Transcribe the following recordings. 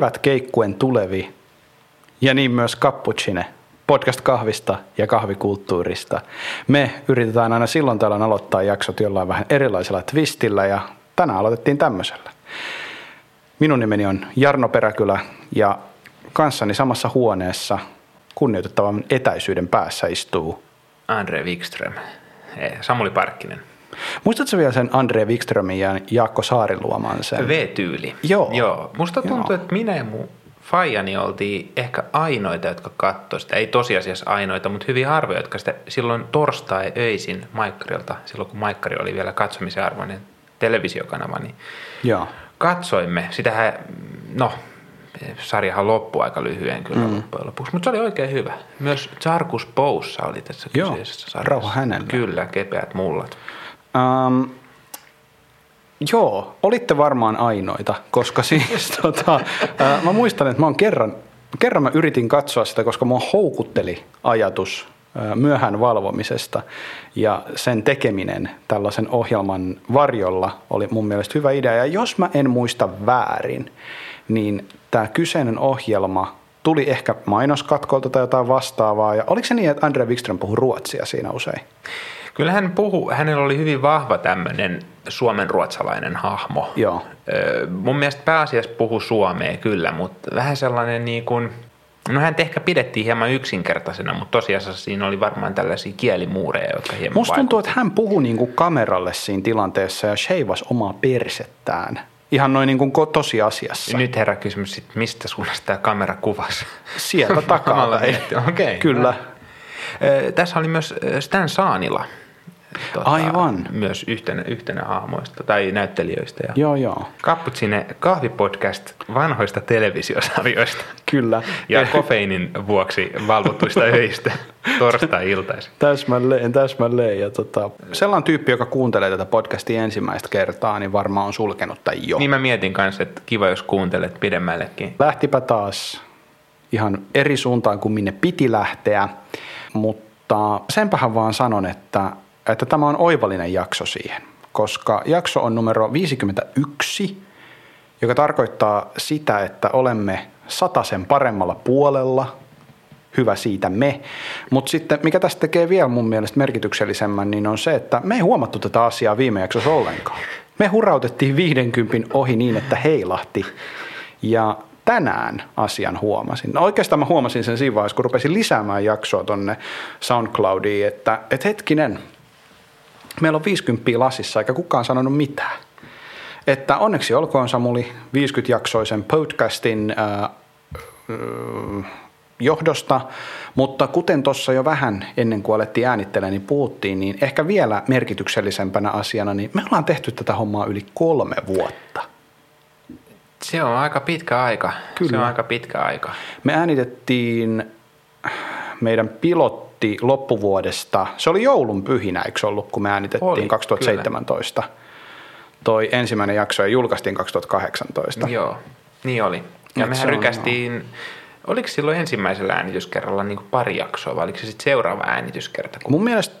kevät keikkuen tulevi ja niin myös Cappuccine, podcast kahvista ja kahvikulttuurista. Me yritetään aina silloin tällöin aloittaa jaksot jollain vähän erilaisella twistillä ja tänään aloitettiin tämmöisellä. Minun nimeni on Jarno Peräkylä ja kanssani samassa huoneessa kunnioitettavan etäisyyden päässä istuu Andre Wikström. Samuli Parkkinen. Muistatko vielä sen Andre Wikströmin ja Jaakko Saariluoman sen? V-tyyli. Joo. Joo. Musta tuntuu, Joo. että minä ja mun faijani oltiin ehkä ainoita, jotka katsoi sitä. Ei tosiasiassa ainoita, mutta hyvin harvoja, jotka sitä silloin torstai öisin Maikkarilta, silloin kun Maikkari oli vielä katsomisen arvoinen televisiokanava, niin Joo. katsoimme. Sitähän, no, sarjahan loppui aika lyhyen kyllä mm. loppujen lopuksi, mutta se oli oikein hyvä. Myös Charkus Poussa oli tässä Joo, kyseisessä sarjassa. rauha hänelle. Kyllä, kepeät mullat. Um, joo, olitte varmaan ainoita, koska siis tota, mä muistan, että mä oon kerran, kerran mä yritin katsoa sitä, koska mua houkutteli ajatus ää, myöhään valvomisesta ja sen tekeminen tällaisen ohjelman varjolla oli mun mielestä hyvä idea. Ja jos mä en muista väärin, niin tämä kyseinen ohjelma tuli ehkä mainoskatkolta tai jotain vastaavaa. Ja oliko se niin, että Andre Wikström puhui ruotsia siinä usein? Kyllä hän puhu, hänellä oli hyvin vahva tämmöinen suomen-ruotsalainen hahmo. Joo. Mun mielestä pääasiassa puhu suomea kyllä, mutta vähän sellainen niin kuin, no hän ehkä pidettiin hieman yksinkertaisena, mutta tosiasiassa siinä oli varmaan tällaisia kielimuureja, jotka hieman Musta tuntuu, että hän puhui niinku kameralle siinä tilanteessa ja sheivasi omaa persettään. Ihan noin niinku ko- tosiasiassa. Nyt herää kysymys, mistä suunnasta tämä kamera kuvasi? Sieltä takaa. Okei. Kyllä. Öö, Tässä oli myös Stan Saanila. Tota, Aivan. Myös yhtenä, yhtenä hahmoista tai näyttelijöistä. Ja Joo, joo. Kapputsine kahvipodcast vanhoista televisiosarjoista Kyllä. ja kofeiinin vuoksi valvotuista öistä torstai-iltaisin. Täsmälleen, täsmälleen. Ja tota, sellainen tyyppi, joka kuuntelee tätä podcastia ensimmäistä kertaa, niin varmaan on sulkenut tai jo. Niin mä mietin kanssa, että kiva jos kuuntelet pidemmällekin. Lähtipä taas ihan eri suuntaan kuin minne piti lähteä, mutta senpähän vaan sanon, että, että tämä on oivallinen jakso siihen, koska jakso on numero 51, joka tarkoittaa sitä, että olemme satasen paremmalla puolella, hyvä siitä me. Mutta sitten mikä tästä tekee vielä mun mielestä merkityksellisemmän, niin on se, että me ei huomattu tätä asiaa viime jaksossa ollenkaan. Me hurautettiin 50 ohi niin, että heilahti. Ja tänään asian huomasin. No oikeastaan mä huomasin sen siinä vaiheessa, kun rupesin lisäämään jaksoa tonne SoundCloudiin, että, että hetkinen, meillä on 50 lasissa eikä kukaan sanonut mitään. Että onneksi olkoon Samuli 50-jaksoisen podcastin ää, johdosta, mutta kuten tuossa jo vähän ennen kuin alettiin äänittelemään, niin puhuttiin, niin ehkä vielä merkityksellisempänä asiana, niin me ollaan tehty tätä hommaa yli kolme vuotta. Se on aika pitkä aika. Kyllä. Se on aika pitkä aika. Me äänitettiin meidän pilotti loppuvuodesta, se oli joulun pyhinä, eikö ollut, kun me äänitettiin Oli, 2017. Toi ensimmäinen jakso ja julkaistiin 2018. Joo, niin oli. Ja Et mehän on- rykästiin, oliko silloin ensimmäisellä äänityskerralla niin kuin pari jaksoa vai oliko se sitten seuraava äänityskerta? Kun... Mun mielestä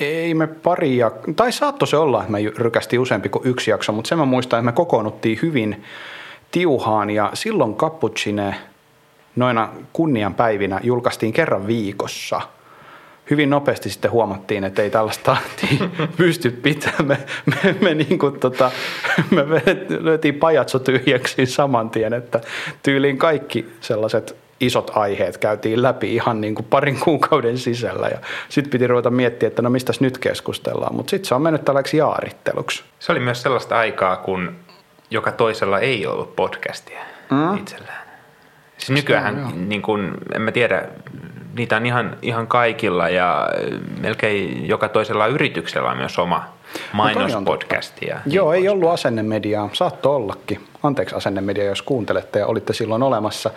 ei me pari, jak- tai saattoi se olla, että me rykästiin useampi kuin yksi jakso, mutta sen mä muistan, että me kokoonnuttiin hyvin tiuhaan ja silloin Cappuccine noina kunnianpäivinä julkaistiin kerran viikossa. Hyvin nopeasti sitten huomattiin, että ei tällaista tahtia pysty pitämään. Me, me, me, niin kuin, tota, me löytiin pajatso tyhjäksi saman tien, että tyyliin kaikki sellaiset isot aiheet käytiin läpi ihan niin kuin parin kuukauden sisällä ja sitten piti ruveta miettiä, että no mistäs nyt keskustellaan, mutta sitten se on mennyt tällaiseksi jaaritteluksi. Se oli myös sellaista aikaa, kun joka toisella ei ollut podcastia mm. itsellään. Siis nykyään, niin kuin, en mä tiedä, niitä on ihan, ihan kaikilla ja melkein joka toisella yrityksellä on myös oma mainospodcast. Ja niin Joo, ei ollut asennemediaa, saattoi ollakin. Anteeksi asennemedia, jos kuuntelette ja olitte silloin olemassa.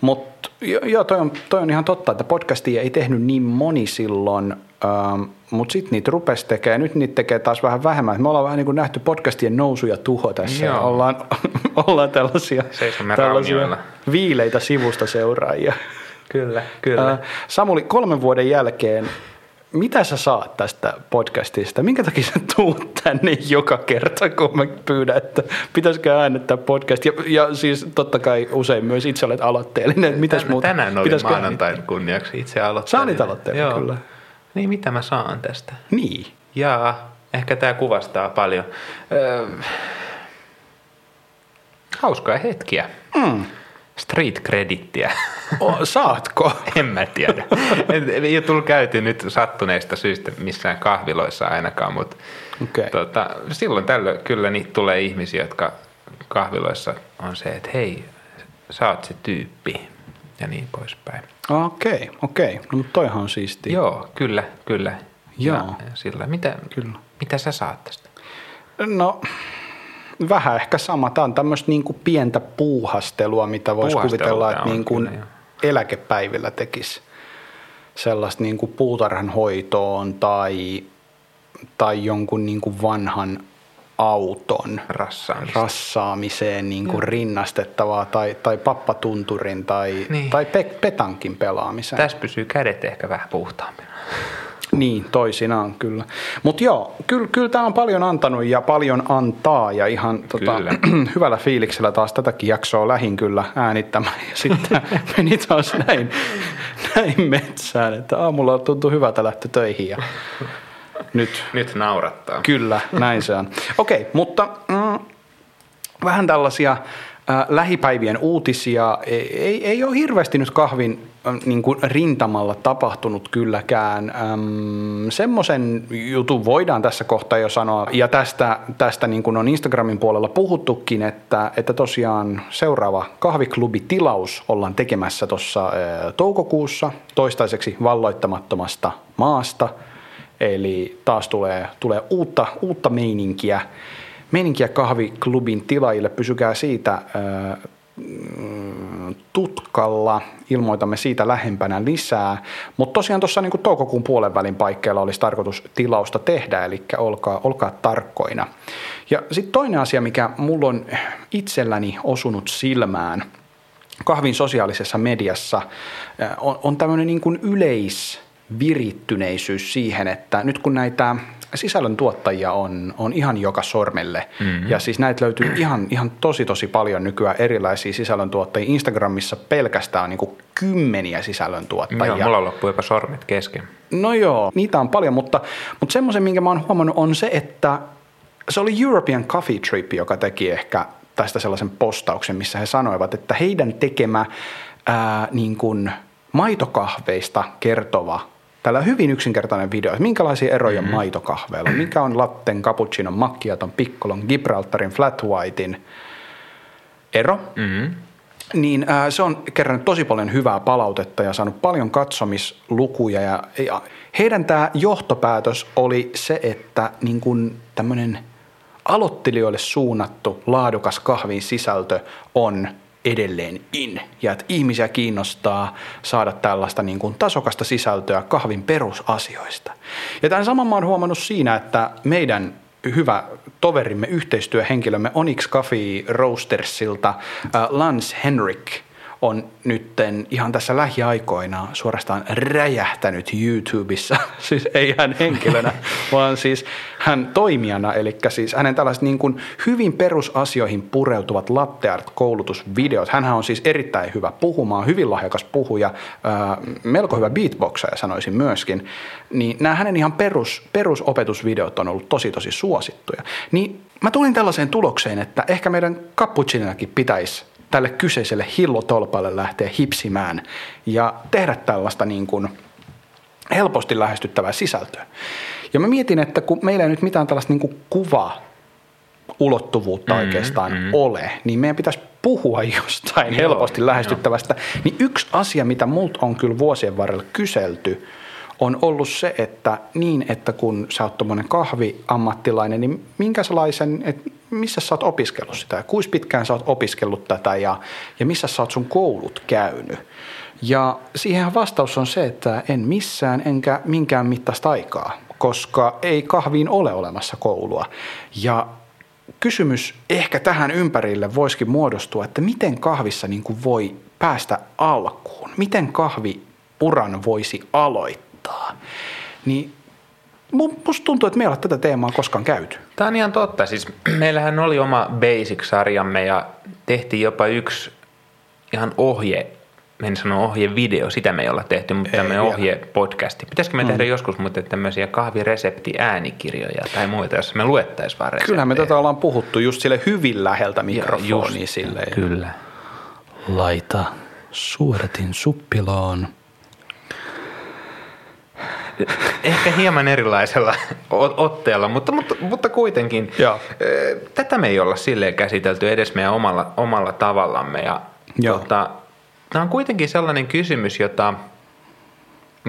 Mutta joo, toi on, toi on ihan totta, että podcastia ei tehnyt niin moni silloin, ähm, mutta sitten niitä rupesi tekemään. Nyt niitä tekee taas vähän vähemmän. Me ollaan vähän niin kuin nähty podcastien nousu ja tuho tässä. Ja Joo. ollaan, ollaan tällaisia, Seisomme tällaisia raunioilla. viileitä sivusta seuraajia. Kyllä, kyllä. Äh, Samuli, kolmen vuoden jälkeen mitä sä saat tästä podcastista? Minkä takia sä tuut tänne joka kerta, kun mä pyydän, että pitäisikö äänettää podcast? Ja, ja siis totta kai usein myös itse olet aloitteellinen. Mitäs muuta? Tänään oli Pitäisikö maanantain kunniaksi itse aloittaa. Sä olit aloitteellinen, kyllä. Niin mitä mä saan tästä? Niin. Jaa, ehkä tämä kuvastaa paljon. Öö, hauskaa hetkiä. Mm. Street credittiä. O, saatko? en mä tiedä. Ei ole tullut käyty nyt sattuneista syistä missään kahviloissa ainakaan, mutta Okei. tota, silloin tällöin kyllä niitä tulee ihmisiä, jotka kahviloissa on se, että hei, sä oot se tyyppi ja niin poispäin. Okei, okei. No mutta toihan on siistiä. Joo, kyllä, kyllä. Joo. Ja sillä. Mitä, Kyllä. mitä sä saat tästä? No, vähän ehkä sama. Tämä on tämmöistä niin kuin pientä puuhastelua, mitä voisi kuvitella, että niin kuin kyllä, joo. eläkepäivillä tekisi sellaista niin kuin puutarhan hoitoon tai, tai jonkun niin kuin vanhan auton Rassaamista. rassaamiseen niin kuin rinnastettavaa tai, tai pappatunturin tai, Niin. tai pe- petankin pelaamiseen. Tässä pysyy kädet ehkä vähän puhtaampina. Niin, toisinaan kyllä. Mutta joo, kyllä, kyllä tämä on paljon antanut ja paljon antaa ja ihan tota, hyvällä fiiliksellä taas tätäkin jaksoa lähin kyllä äänittämään ja sitten meni taas näin, näin metsään, että aamulla tuntui hyvältä lähteä töihin ja nyt Nyt naurattaa. Kyllä, näin se on. Okei, mutta mm, vähän tällaisia äh, lähipäivien uutisia. Ei, ei, ei ole hirveästi nyt kahvin niin kuin rintamalla tapahtunut kylläkään. Semmoisen jutun voidaan tässä kohtaa jo sanoa, ja tästä, tästä niin kuin on Instagramin puolella puhuttukin, että, että tosiaan seuraava kahviklubitilaus ollaan tekemässä tuossa toukokuussa toistaiseksi valloittamattomasta maasta – Eli taas tulee, tulee uutta, uutta meininkiä, meininkiä kahviklubin tilaajille. Pysykää siitä tutkalla, ilmoitamme siitä lähempänä lisää. Mutta tosiaan tuossa niin toukokuun puolen välin paikkeilla olisi tarkoitus tilausta tehdä, eli olkaa, olkaa tarkkoina. Ja sitten toinen asia, mikä mulla on itselläni osunut silmään kahvin sosiaalisessa mediassa, ää, on, on tämmöinen niin kuin yleis virittyneisyys siihen, että nyt kun näitä sisällöntuottajia on, on ihan joka sormelle, mm-hmm. ja siis näitä löytyy ihan, ihan tosi tosi paljon nykyään erilaisia sisällöntuottajia. Instagramissa pelkästään on niin kuin kymmeniä sisällöntuottajia. Joo, mulla loppuu jopa sormet kesken. No joo, niitä on paljon, mutta, mutta semmoisen, minkä mä oon huomannut, on se, että se oli European Coffee Trip, joka teki ehkä tästä sellaisen postauksen, missä he sanoivat, että heidän tekemä ää, niin kuin maitokahveista kertova Tällä hyvin yksinkertainen video, että minkälaisia eroja mm-hmm. maitokahveilla mikä on latten, cappuccino, macchiaton, piccolon, Gibraltarin, flat whitein ero. Mm-hmm. Niin äh, se on kerännyt tosi paljon hyvää palautetta ja saanut paljon katsomislukuja. Ja, ja heidän tämä johtopäätös oli se, että niin kun tämmöinen aloittelijoille suunnattu laadukas kahvin sisältö on edelleen in ja että ihmisiä kiinnostaa saada tällaista niin kuin tasokasta sisältöä kahvin perusasioista. Ja tämän saman mä oon huomannut siinä, että meidän hyvä toverimme, yhteistyöhenkilömme Onyx Coffee Roastersilta äh, Lance Henrik on nytten ihan tässä lähiaikoina suorastaan räjähtänyt YouTubessa, siis ei hän henkilönä, vaan siis hän toimijana, eli siis hänen tällaiset niin kuin hyvin perusasioihin pureutuvat latte art koulutusvideot. Hänhän on siis erittäin hyvä puhumaan, hyvin lahjakas puhuja, ää, melko hyvä beatboxaaja sanoisin myöskin, niin nämä hänen ihan perus, perusopetusvideot on ollut tosi tosi suosittuja. Niin mä tulin tällaiseen tulokseen, että ehkä meidän cappuccinonakin pitäisi tälle kyseiselle hillotolpalle lähteä hipsimään ja tehdä tällaista niin kuin helposti lähestyttävää sisältöä. Ja mä mietin, että kun meillä ei nyt mitään tällaista niin kuin kuva ulottuvuutta mm, oikeastaan mm. ole, niin meidän pitäisi puhua jostain joo, helposti lähestyttävästä. Joo. Niin yksi asia, mitä multa on kyllä vuosien varrella kyselty, on ollut se, että niin, että kun sä oot tuommoinen kahviammattilainen, niin minkälaisen, että missä sä oot opiskellut sitä ja kuinka pitkään sä oot opiskellut tätä ja, ja missä sä oot sun koulut käynyt. Ja siihen vastaus on se, että en missään enkä minkään mittaista aikaa, koska ei kahviin ole olemassa koulua. Ja kysymys ehkä tähän ympärille voisikin muodostua, että miten kahvissa niin kuin voi päästä alkuun? Miten kahviuran voisi aloittaa? niin musta tuntuu, että me ei ole tätä teemaa koskaan käyty. Tämä on ihan totta. Siis meillähän oli oma Basic-sarjamme ja tehtiin jopa yksi ihan ohje, en sano ohjevideo, sitä me ei olla tehty, mutta tämmöinen ohje-podcasti. Pitäisikö me mm. tehdä joskus mutta tämmöisiä kahviresepti-äänikirjoja tai muita, jos me luettaisiin vaan reseptejä? Kyllähän me tätä ollaan puhuttu just sille hyvin läheltä mikrofoniin. Silleen. Kyllä. Laita suodatin suppiloon ehkä hieman erilaisella otteella, mutta, mutta, mutta kuitenkin Joo. tätä me ei olla silleen käsitelty edes meidän omalla, omalla tavallamme. Ja, Joo. Tota, tämä on kuitenkin sellainen kysymys, jota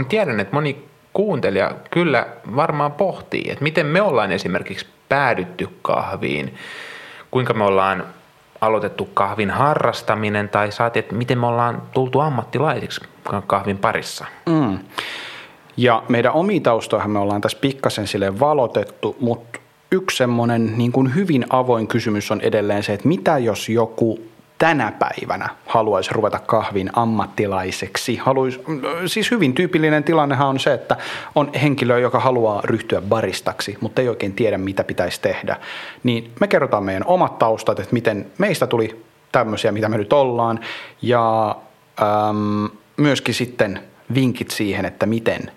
tiedän, että moni kuuntelija kyllä varmaan pohtii, että miten me ollaan esimerkiksi päädytty kahviin, kuinka me ollaan aloitettu kahvin harrastaminen tai saati, että miten me ollaan tultu ammattilaisiksi kahvin parissa. Mm. Ja meidän omi taustoihin me ollaan tässä pikkasen sille valotettu, mutta yksi semmoinen niin kuin hyvin avoin kysymys on edelleen se, että mitä jos joku tänä päivänä haluaisi ruveta kahvin ammattilaiseksi. Haluaisi, siis hyvin tyypillinen tilannehan on se, että on henkilö, joka haluaa ryhtyä baristaksi, mutta ei oikein tiedä, mitä pitäisi tehdä. Niin me kerrotaan meidän omat taustat, että miten meistä tuli tämmöisiä, mitä me nyt ollaan, ja äm, myöskin sitten vinkit siihen, että miten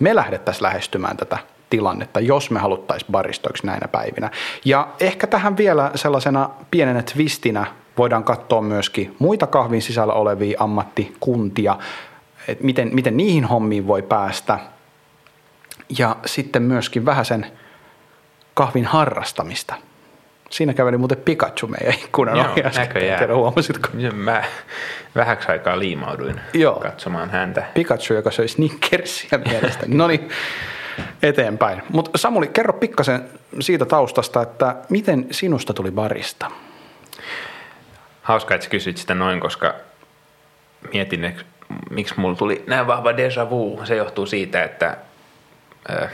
me lähdettäisiin lähestymään tätä tilannetta, jos me haluttaisiin baristoiksi näinä päivinä. Ja ehkä tähän vielä sellaisena pienenä twistinä voidaan katsoa myöskin muita kahvin sisällä olevia ammattikuntia, että miten, miten niihin hommiin voi päästä. Ja sitten myöskin vähän sen kahvin harrastamista. Siinä käveli muuten Pikachu meidän ikkunan Joo, näköjään. Tiedä, huomasitko? Mä vähäksi aikaa liimauduin Joo. katsomaan häntä. Pikachu, joka söi Snickersia mielestäni. no niin, eteenpäin. Mutta Samuli, kerro pikkasen siitä taustasta, että miten sinusta tuli barista? Hauska, että kysyit sitä noin, koska mietin, miksi mulla tuli näin vahva déjà vu. Se johtuu siitä, että äh,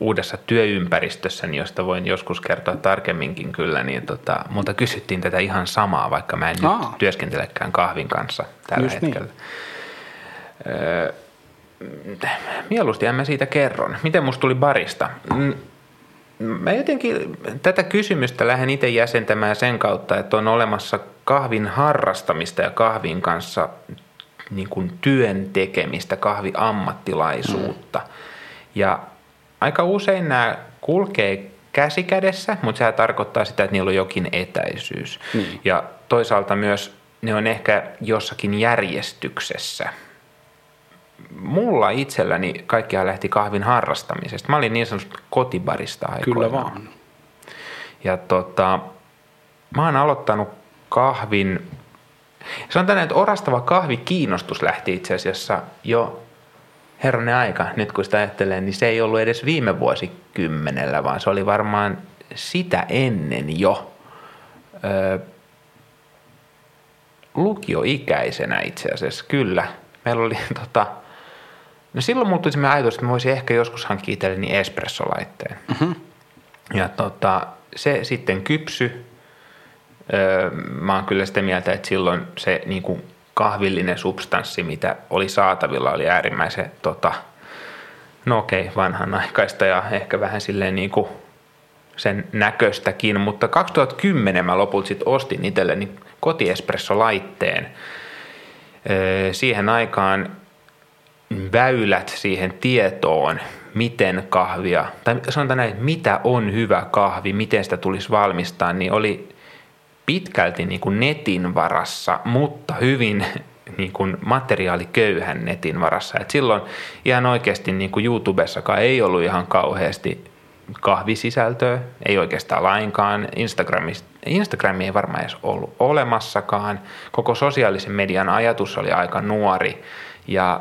uudessa työympäristössä, josta voin joskus kertoa tarkemminkin kyllä, niin tota, multa kysyttiin tätä ihan samaa, vaikka mä en Aa. nyt työskentelekään kahvin kanssa tällä Just niin. hetkellä. Niin. Öö, mieluusti mä siitä kerron. Miten musta tuli barista? Mä jotenkin tätä kysymystä lähden itse jäsentämään sen kautta, että on olemassa kahvin harrastamista ja kahvin kanssa niin kuin työn tekemistä, kahviammattilaisuutta. Mm. Ja aika usein nämä kulkee käsi kädessä, mutta sehän tarkoittaa sitä, että niillä on jokin etäisyys. Mm. Ja toisaalta myös ne on ehkä jossakin järjestyksessä. Mulla itselläni kaikkia lähti kahvin harrastamisesta. Mä olin niin sanotusti kotibarista aikoinaan. Kyllä vaan. Ja tota, mä oon aloittanut kahvin, sanotaan että orastava kahvikiinnostus lähti itse asiassa jo herranen aika, nyt kun sitä ajattelee, niin se ei ollut edes viime vuosikymmenellä, vaan se oli varmaan sitä ennen jo. Öö, lukioikäisenä itse asiassa, kyllä. Meillä oli tota, no silloin mulla tuli ajatus, että mä voisin ehkä joskus hankkia itselleni espressolaitteen. Mm-hmm. Ja tota, se sitten kypsy. Öö, mä oon kyllä sitä mieltä, että silloin se niin kuin kahvillinen substanssi, mitä oli saatavilla, oli äärimmäisen, tota, no okei, vanhanaikaista ja ehkä vähän silleen niin kuin sen näköistäkin, mutta 2010 mä lopulta sitten ostin itselleni kotiespresso-laitteen. Siihen aikaan väylät siihen tietoon, miten kahvia, tai sanotaan näin, mitä on hyvä kahvi, miten sitä tulisi valmistaa, niin oli pitkälti niin kuin netin varassa, mutta hyvin niin kuin materiaaliköyhän netin varassa. Et silloin ihan oikeasti niin kuin YouTubessakaan ei ollut ihan kauheasti kahvisisältöä, ei oikeastaan lainkaan. Instagrami ei varmaan edes ollut olemassakaan. Koko sosiaalisen median ajatus oli aika nuori ja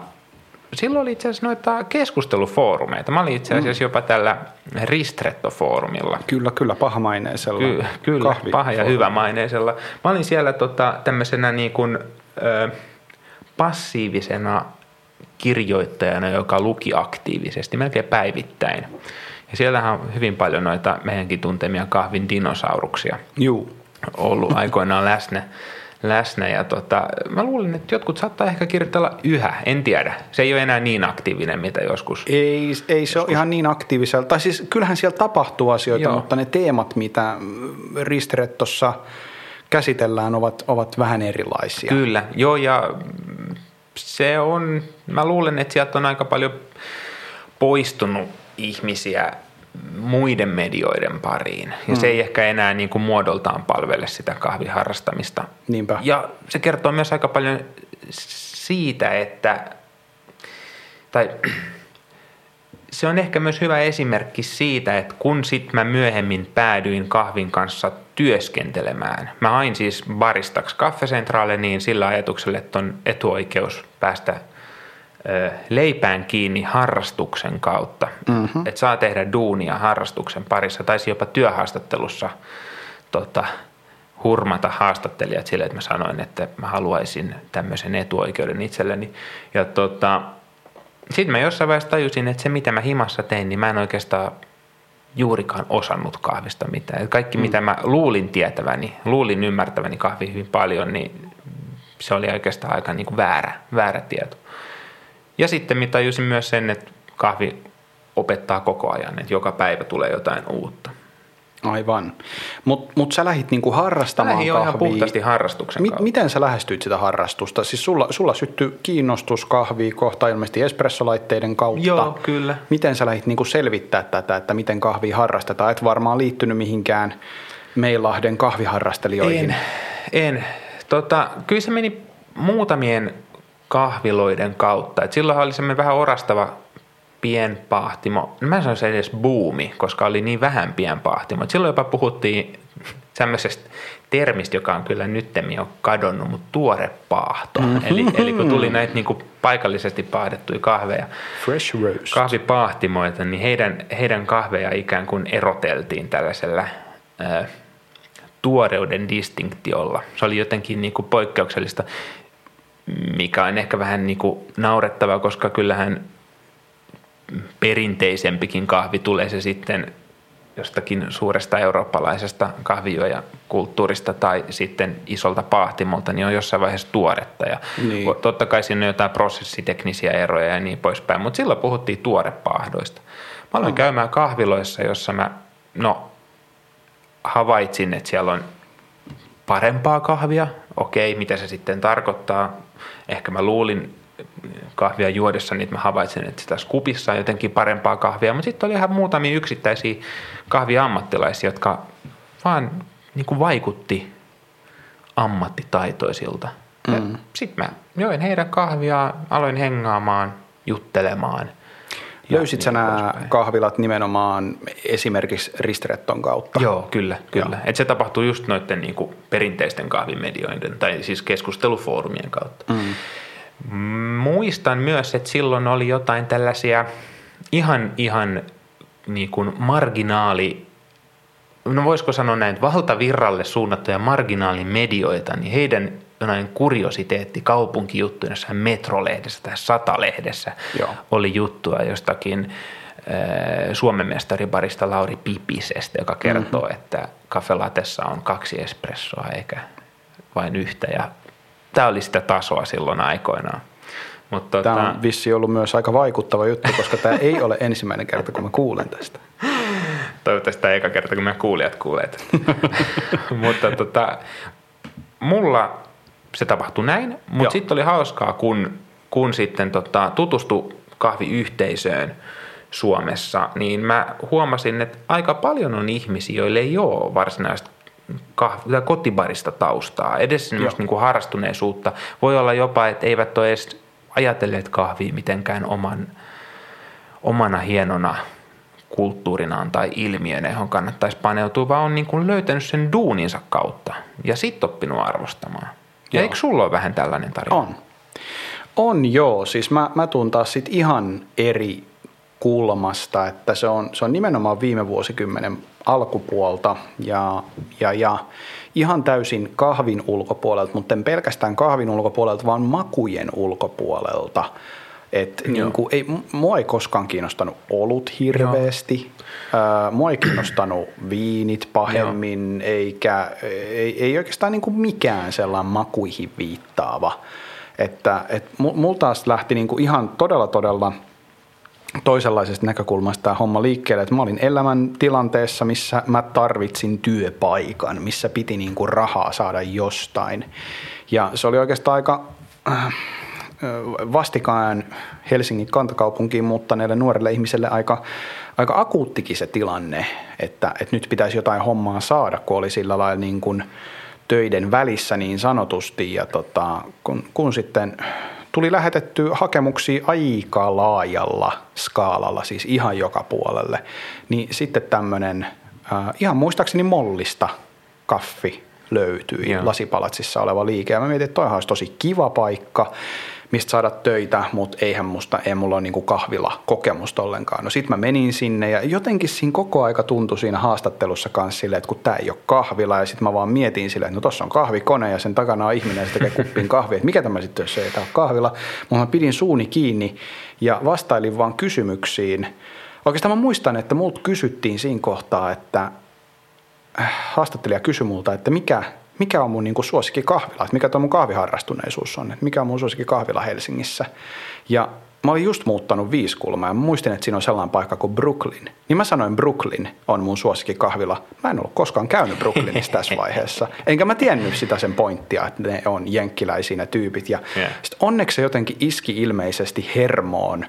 silloin oli itse asiassa noita keskustelufoorumeita. Mä olin itse asiassa mm. jopa tällä Ristretto-foorumilla. Kyllä, kyllä, pahamaineisella. Ky- kyllä, paha ja hyvä maineisella. Mä olin siellä tota, tämmöisenä niin kuin, ö, passiivisena kirjoittajana, joka luki aktiivisesti, melkein päivittäin. Ja siellähän on hyvin paljon noita meidänkin tuntemia kahvin dinosauruksia Juu. ollut aikoinaan läsnä. Läsnä. Ja tota, mä luulen, että jotkut saattaa ehkä kirjoitella yhä, en tiedä. Se ei ole enää niin aktiivinen, mitä joskus. Ei, ei se joskus. ole ihan niin aktiivisella. Tai siis kyllähän siellä tapahtuu asioita, Joo. mutta ne teemat, mitä Ristrettossa käsitellään, ovat, ovat vähän erilaisia. Kyllä, joo ja se on, mä luulen, että sieltä on aika paljon poistunut ihmisiä muiden medioiden pariin. Ja mm. se ei ehkä enää niin kuin muodoltaan palvele sitä kahviharrastamista. Niinpä. Ja se kertoo myös aika paljon siitä, että, tai se on ehkä myös hyvä esimerkki siitä, että kun sitten mä myöhemmin päädyin kahvin kanssa työskentelemään. Mä hain siis baristaksi kaffesentraale niin sillä ajatuksella, että on etuoikeus päästä leipään kiinni harrastuksen kautta. Mm-hmm. Että saa tehdä duunia harrastuksen parissa. Taisi jopa työhaastattelussa tota, hurmata haastattelijat sille, että mä sanoin, että mä haluaisin tämmöisen etuoikeuden itselleni. Ja tota, sitten mä jossain vaiheessa tajusin, että se mitä mä himassa tein, niin mä en oikeastaan juurikaan osannut kahvista mitään. Kaikki mm. mitä mä luulin tietäväni, luulin ymmärtäväni kahvi hyvin paljon, niin se oli oikeastaan aika niin kuin väärä, väärä tieto. Ja sitten mä tajusin myös sen, että kahvi opettaa koko ajan, että joka päivä tulee jotain uutta. Aivan. Mutta mut sä lähit niinku harrastamaan Lähin kahvia. ihan puhtaasti harrastuksen Mi- Miten sä lähestyit sitä harrastusta? Siis sulla, sulla syttyi kiinnostus kahviin kohta ilmeisesti espressolaitteiden kautta. Joo, kyllä. Miten sä lähdit niinku selvittää tätä, että miten kahvia harrastetaan? Et varmaan liittynyt mihinkään Meilahden kahviharrastelijoihin. En. en. Tota, kyllä se meni muutamien kahviloiden kautta. Et silloin oli semmoinen vähän orastava pienpahtimo. No mä en sanoisi edes buumi, koska oli niin vähän pienpahtimo. Et silloin jopa puhuttiin tämmöisestä termistä, joka on kyllä nyttemmin jo kadonnut, mutta tuore paahto. Mm-hmm. Eli, eli kun tuli näitä niin kuin paikallisesti paahdettuja kahveja, Fresh roast. kahvipahtimoita, niin heidän, heidän kahveja ikään kuin eroteltiin tällaisella äh, tuoreuden distinktiolla. Se oli jotenkin niin kuin poikkeuksellista mikä on ehkä vähän niin kuin naurettava, koska kyllähän perinteisempikin kahvi tulee se sitten jostakin suuresta eurooppalaisesta kahvijuojakulttuurista tai sitten isolta pahtimolta, niin on jossain vaiheessa tuoretta. Ja niin. Totta kai siinä on jotain prosessiteknisiä eroja ja niin poispäin, mutta silloin puhuttiin tuorepahdoista. Mä aloin no. käymään kahviloissa, jossa mä no, havaitsin, että siellä on parempaa kahvia. Okei, mitä se sitten tarkoittaa? Ehkä mä luulin kahvia juodessa, niin mä havaitsin, että sitä skupissa on jotenkin parempaa kahvia, mutta sitten oli ihan muutamia yksittäisiä kahviammattilaisia, jotka vaan niin kuin vaikutti ammattitaitoisilta. Mm. Sitten mä join heidän kahvia, aloin hengaamaan, juttelemaan. Löysit sä niin nämä kahvilat nimenomaan esimerkiksi Ristretton kautta? Joo, kyllä. kyllä. Et se tapahtuu just noiden niin kuin perinteisten kahvimedioiden tai siis keskustelufoorumien kautta. Mm. Muistan myös, että silloin oli jotain tällaisia ihan, ihan niin kuin marginaali, no voisiko sanoa näin, valtavirralle suunnattuja marginaalimedioita, niin heidän jonain kuriositeetti kaupunkijuttuja jossain metrolehdessä tai satalehdessä Joo. oli juttua jostakin äh, Suomen mestaribarista Lauri Pipisestä, joka kertoo, mm-hmm. että kafelatessa on kaksi espressoa eikä vain yhtä ja tämä oli sitä tasoa silloin aikoinaan. Mutta tämä tota... on vissi ollut myös aika vaikuttava juttu, koska tämä ei ole ensimmäinen kerta, kun mä kuulen tästä. Toivottavasti tämä eka kerta, kun me kuulijat kuulet. Mutta tota, mulla se tapahtui näin, mutta sitten oli hauskaa, kun, kun sitten tota, tutustui kahviyhteisöön Suomessa, niin mä huomasin, että aika paljon on ihmisiä, joille ei ole varsinaista kahvi, kotibarista taustaa, edes niin kuin harrastuneisuutta. Voi olla jopa, että eivät ole edes ajatelleet kahvia mitenkään oman, omana hienona kulttuurinaan tai ilmiönä, johon kannattaisi paneutua, vaan on niin kuin löytänyt sen duuninsa kautta ja sitten oppinut arvostamaan. Joo. eikö sulla ole vähän tällainen tarina? On. On joo, siis mä, mä tuun taas sit ihan eri kulmasta, että se on, se on nimenomaan viime vuosikymmenen alkupuolta ja, ja, ja ihan täysin kahvin ulkopuolelta, mutta en pelkästään kahvin ulkopuolelta, vaan makujen ulkopuolelta. Et niin kuin, ei, mua ei koskaan kiinnostanut olut hirveästi. Joo. mua ei kiinnostanut viinit pahemmin, Joo. eikä ei, ei oikeastaan niin kuin mikään sellainen makuihin viittaava. Että et mulla taas lähti niin kuin ihan todella todella toisenlaisesta näkökulmasta tämä homma liikkeelle, että mä olin elämän tilanteessa, missä mä tarvitsin työpaikan, missä piti niin kuin rahaa saada jostain. Ja se oli oikeastaan aika äh, vastikaan Helsingin kantakaupunkiin muuttaneelle nuorelle ihmiselle aika, aika akuuttikin se tilanne, että, että nyt pitäisi jotain hommaa saada, kun oli sillä lailla niin kuin töiden välissä niin sanotusti. Ja tota, kun, kun sitten tuli lähetetty hakemuksia aika laajalla skaalalla, siis ihan joka puolelle, niin sitten tämmöinen äh, ihan muistaakseni mollista kaffi löytyi. Lasipalatsissa oleva liike. Ja mä mietin, että toihan olisi tosi kiva paikka mistä saada töitä, mutta eihän musta, ei mulla ole niinku kahvila kokemusta ollenkaan. No sit mä menin sinne ja jotenkin siinä koko aika tuntui siinä haastattelussa kanssa silleen, että kun tää ei ole kahvila ja sit mä vaan mietin silleen, että no tossa on kahvikone ja sen takana on ihminen ja se tekee kuppin kahvia, että mikä tämä sitten, jos ei tää ole kahvila. Mutta mä pidin suuni kiinni ja vastailin vaan kysymyksiin. Oikeastaan mä muistan, että multa kysyttiin siinä kohtaa, että äh, haastattelija kysyi multa, että mikä mikä on mun niin suosikki kahvila, että mikä tuo mun kahviharrastuneisuus on, että mikä on mun suosikki kahvila Helsingissä. Ja mä olin just muuttanut Viiskulmaa ja mä muistin, että siinä on sellainen paikka kuin Brooklyn. Niin mä sanoin, Brooklyn on mun suosikki kahvila. Mä en ollut koskaan käynyt Brooklynissa tässä vaiheessa. Enkä mä tiennyt sitä sen pointtia, että ne on jenkkiläisiä tyypit. Ja yeah. onneksi se jotenkin iski ilmeisesti hermoon,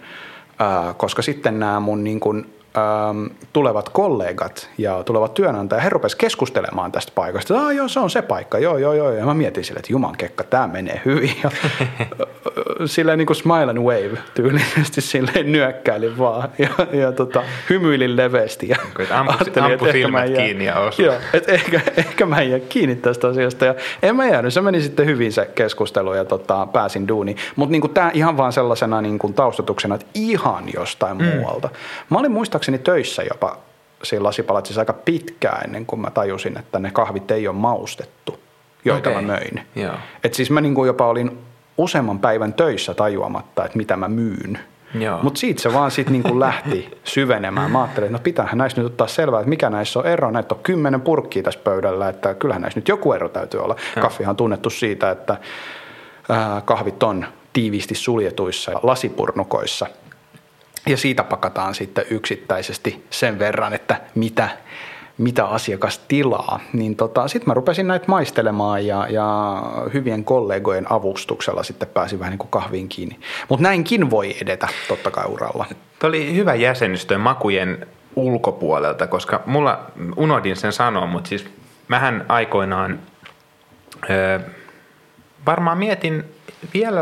koska sitten nämä mun niin kuin ähm, tulevat kollegat ja tulevat työnantajat, he rupesivat keskustelemaan tästä paikasta. Ah, joo, se on se paikka, joo, joo, joo. Ja mä mietin sille, että juman kekka, tämä menee hyvin. Ja, silleen niin kuin smile and wave tyylisesti silleen nyökkäilin vaan ja, ja tota, hymyilin leveästi. Ja ampu, ampu että silmät jää, kiinni ja osu. Joo, että ehkä, ehkä mä en jää kiinni tästä asiasta. Ja en mä jäänyt, se meni sitten hyvin se keskustelu ja tota, pääsin duuniin. Mutta niin tämä ihan vaan sellaisena niin kuin taustatuksena, että ihan jostain mm. muualta. Mä olin muistaakseni töissä jopa siinä lasipalatsissa aika pitkään ennen kuin mä tajusin, että ne kahvit ei ole maustettu, joita okay. mä möin. Et siis mä niin kuin jopa olin useamman päivän töissä tajuamatta, että mitä mä myyn. Mutta siitä se vaan sitten niinku lähti syvenemään. Mä ajattelin, että no pitäähän näissä nyt ottaa selvää, että mikä näissä on ero. Näitä on kymmenen purkkia tässä pöydällä, että kyllähän näissä nyt joku ero täytyy olla. Joo. Kaffihan on tunnettu siitä, että kahvit on tiiviisti suljetuissa lasipurnukoissa – ja siitä pakataan sitten yksittäisesti sen verran, että mitä, mitä asiakas tilaa. Niin tota, sitten mä rupesin näitä maistelemaan ja, ja hyvien kollegojen avustuksella sitten pääsin vähän niin kuin kahviin kiinni. Mutta näinkin voi edetä totta kai uralla. Tuo oli hyvä jäsenystö makujen ulkopuolelta, koska mulla unohdin sen sanoa, mutta siis mähän aikoinaan ö, varmaan mietin vielä,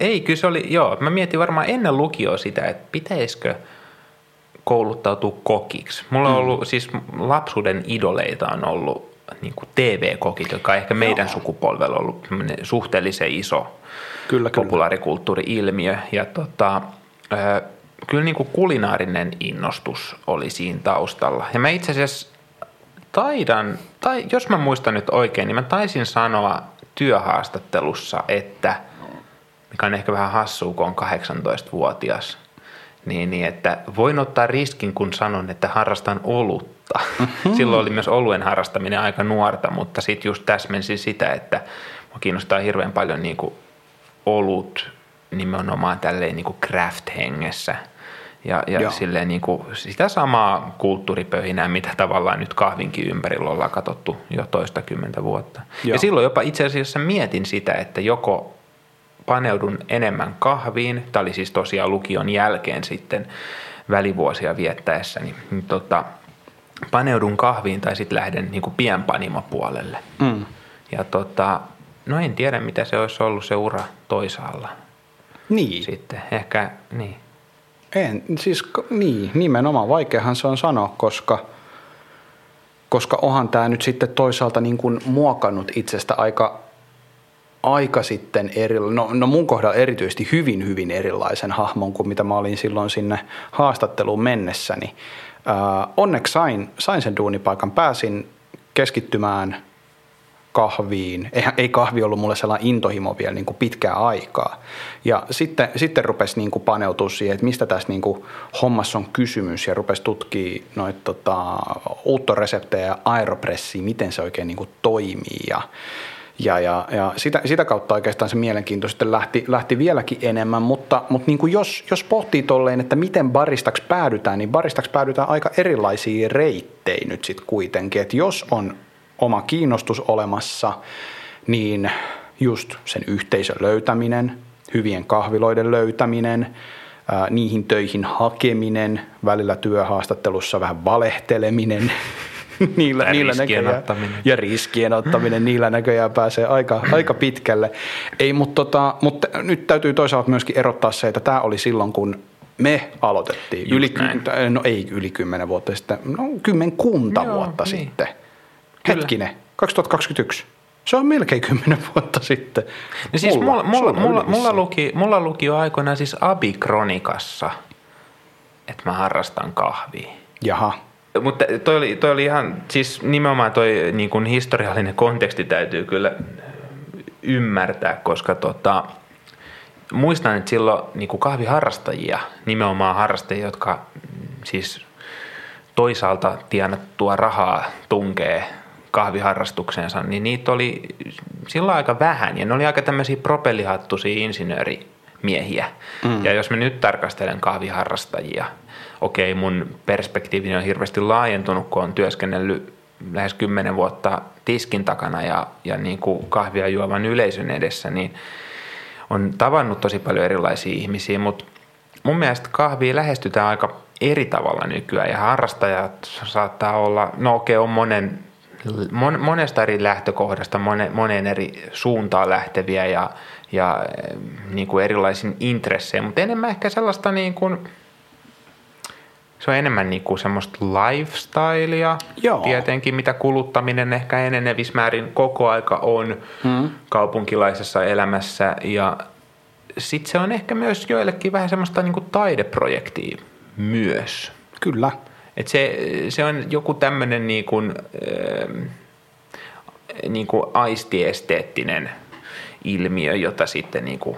ei kyllä se oli, joo, mä mietin varmaan ennen lukioa sitä, että pitäisikö kouluttautua kokiksi. Mulla on mm. ollut, siis lapsuuden idoleita on ollut niin kuin TV-kokit, joka on ehkä meidän joo. sukupolvella ollut suhteellisen iso kyllä, populaarikulttuuri-ilmiö. Ja tota, kyllä niin kuin kulinaarinen innostus oli siinä taustalla. Ja mä itse asiassa taidan, tai jos mä muistan nyt oikein, niin mä taisin sanoa työhaastattelussa, että, mikä on ehkä vähän hassua, kun on 18-vuotias, niin, niin että voin ottaa riskin, kun sanon, että harrastan olutta. Mm-hmm. Silloin oli myös oluen harrastaminen aika nuorta, mutta sitten just täsmensi sitä, että mua kiinnostaa hirveän paljon niin kuin olut nimenomaan tälleen niin kuin craft-hengessä – ja, ja silleen niin kuin sitä samaa kulttuuripöhinää, mitä tavallaan nyt kahvinkin ympärillä ollaan katsottu jo toista kymmentä vuotta. Joo. Ja silloin jopa itse asiassa mietin sitä, että joko paneudun enemmän kahviin, tämä oli siis tosiaan lukion jälkeen sitten välivuosia viettäessä, niin, niin tota, paneudun kahviin tai sitten lähden niin kuin pienpanimopuolelle. Mm. Ja tota, no en tiedä, mitä se olisi ollut se ura toisaalla. Niin. Sitten ehkä, niin. En, siis niin, nimenomaan vaikeahan se on sanoa, koska, koska onhan tämä nyt sitten toisaalta niin kuin muokannut itsestä aika, aika sitten eri, no, no mun kohdalla erityisesti hyvin hyvin erilaisen hahmon kuin mitä mä olin silloin sinne haastatteluun mennessäni. Onneksi sain, sain sen duunipaikan, pääsin keskittymään kahviin. Eihän, ei kahvi ollut mulle sellainen intohimo vielä niin kuin pitkää aikaa. Ja sitten, sitten rupesi niin kuin paneutua siihen, että mistä tässä niin kuin hommassa on kysymys ja rupesi tutkia noita tota, uuttoreseptejä ja aeropressiä, miten se oikein niin kuin toimii ja ja, ja, ja sitä, sitä kautta oikeastaan se mielenkiinto sitten lähti, lähti vieläkin enemmän, mutta, mutta niin kuin jos, jos pohtii tolleen, että miten baristaksi päädytään, niin baristaksi päädytään aika erilaisiin reitteihin nyt sitten kuitenkin. Että jos on oma kiinnostus olemassa, niin just sen yhteisön löytäminen, hyvien kahviloiden löytäminen, niihin töihin hakeminen, välillä työhaastattelussa vähän valehteleminen, niillä, ja niillä riskien näköjään, ottaminen. Ja riskien ottaminen, niillä näköjään pääsee aika, aika pitkälle. Ei, mutta, tota, mutta nyt täytyy toisaalta myöskin erottaa se, että tämä oli silloin, kun me aloitettiin. yli, no ei yli kymmenen vuotta sitten, no kymmenkunta Joo, vuotta niin. sitten. Kyllä. Hetkinen, 2021. Se on melkein kymmenen vuotta sitten. No siis mulla, mulla, mulla, mulla, luki, mulla luki jo aikoinaan siis Abikronikassa, että mä harrastan kahvia. Jaha. Mutta toi oli, toi oli ihan, siis nimenomaan toi niin kuin historiallinen konteksti täytyy kyllä ymmärtää, koska tota, muistan, että silloin niin kuin kahviharrastajia, nimenomaan harrastajia, jotka siis toisaalta tienattua rahaa tunkee kahviharrastukseensa, niin niitä oli silloin aika vähän ja ne oli aika tämmöisiä propellihattuisia insinöörimiehiä. Mm. Ja jos mä nyt tarkastelen kahviharrastajia – okei, mun perspektiivini on hirveästi laajentunut, kun on työskennellyt lähes kymmenen vuotta tiskin takana ja, ja niin kuin kahvia juovan yleisön edessä, niin on tavannut tosi paljon erilaisia ihmisiä, mutta mun mielestä kahvia lähestytään aika eri tavalla nykyään ja harrastajat saattaa olla, no okei, on monen, mon, monesta eri lähtökohdasta, monen, monen eri suuntaan lähteviä ja, ja niin kuin erilaisin intressejä, mutta enemmän ehkä sellaista niin kuin – se on enemmän niin kuin semmoista lifestylea, Joo. tietenkin mitä kuluttaminen ehkä enenevissä määrin koko aika on hmm. kaupunkilaisessa elämässä ja sitten se on ehkä myös joillekin vähän semmoista niin kuin taideprojektia myös. Kyllä. Et se, se on joku tämmöinen niin kuin, äh, niin kuin aistiesteettinen ilmiö, jota sitten niin kuin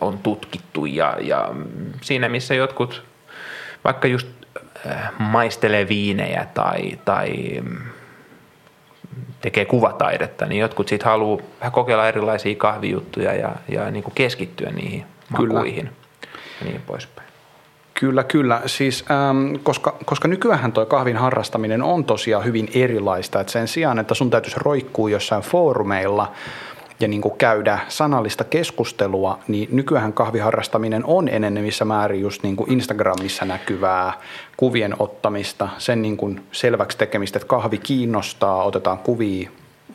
on tutkittu ja, ja siinä missä jotkut – vaikka just äh, maistelee viinejä tai, tai mm, tekee kuvataidetta, niin jotkut sitten haluaa vähän kokeilla erilaisia kahvijuttuja ja, ja niin kuin keskittyä niihin kyllä. makuihin ja niin poispäin. Kyllä, kyllä. Siis, ähm, koska, koska nykyään tuo kahvin harrastaminen on tosiaan hyvin erilaista. että sen sijaan, että sun täytyisi roikkua jossain foorumeilla – ja niin käydä sanallista keskustelua, niin nykyään kahviharrastaminen on enenevissä määrin just niin Instagramissa näkyvää kuvien ottamista, sen niin selväksi tekemistä, että kahvi kiinnostaa, otetaan kuvia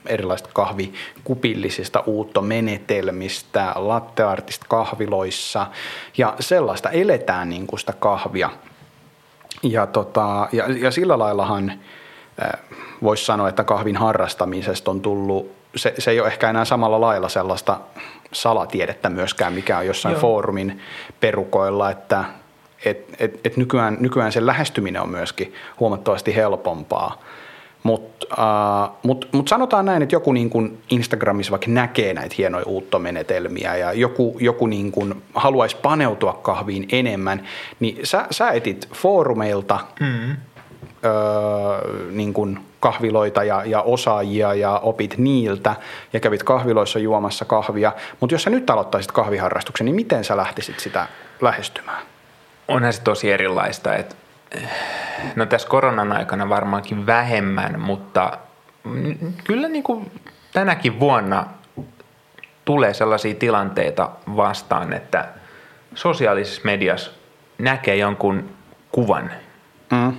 erilaisista kahvikupillisista uuttomenetelmistä, latteartista kahviloissa ja sellaista eletään niin kuin sitä kahvia. Ja, tota, ja, ja sillä laillahan äh, voisi sanoa, että kahvin harrastamisesta on tullut se, se ei ole ehkä enää samalla lailla sellaista salatiedettä myöskään, mikä on jossain Joo. foorumin perukoilla, että et, et, et nykyään, nykyään sen lähestyminen on myöskin huomattavasti helpompaa. Mutta uh, mut, mut sanotaan näin, että joku niin kun Instagramissa vaikka näkee näitä hienoja uuttomenetelmiä ja joku, joku niin kun haluaisi paneutua kahviin enemmän, niin sä, sä etit foorumeilta mm. öö, niin kun kahviloita ja, ja osaajia ja opit niiltä ja kävit kahviloissa juomassa kahvia. Mutta jos sä nyt aloittaisit kahviharrastuksen, niin miten sä lähtisit sitä lähestymään? Onhan se tosi erilaista. Että, no tässä koronan aikana varmaankin vähemmän, mutta kyllä niin kuin tänäkin vuonna tulee sellaisia tilanteita vastaan, että sosiaalisessa mediassa näkee jonkun kuvan, mm.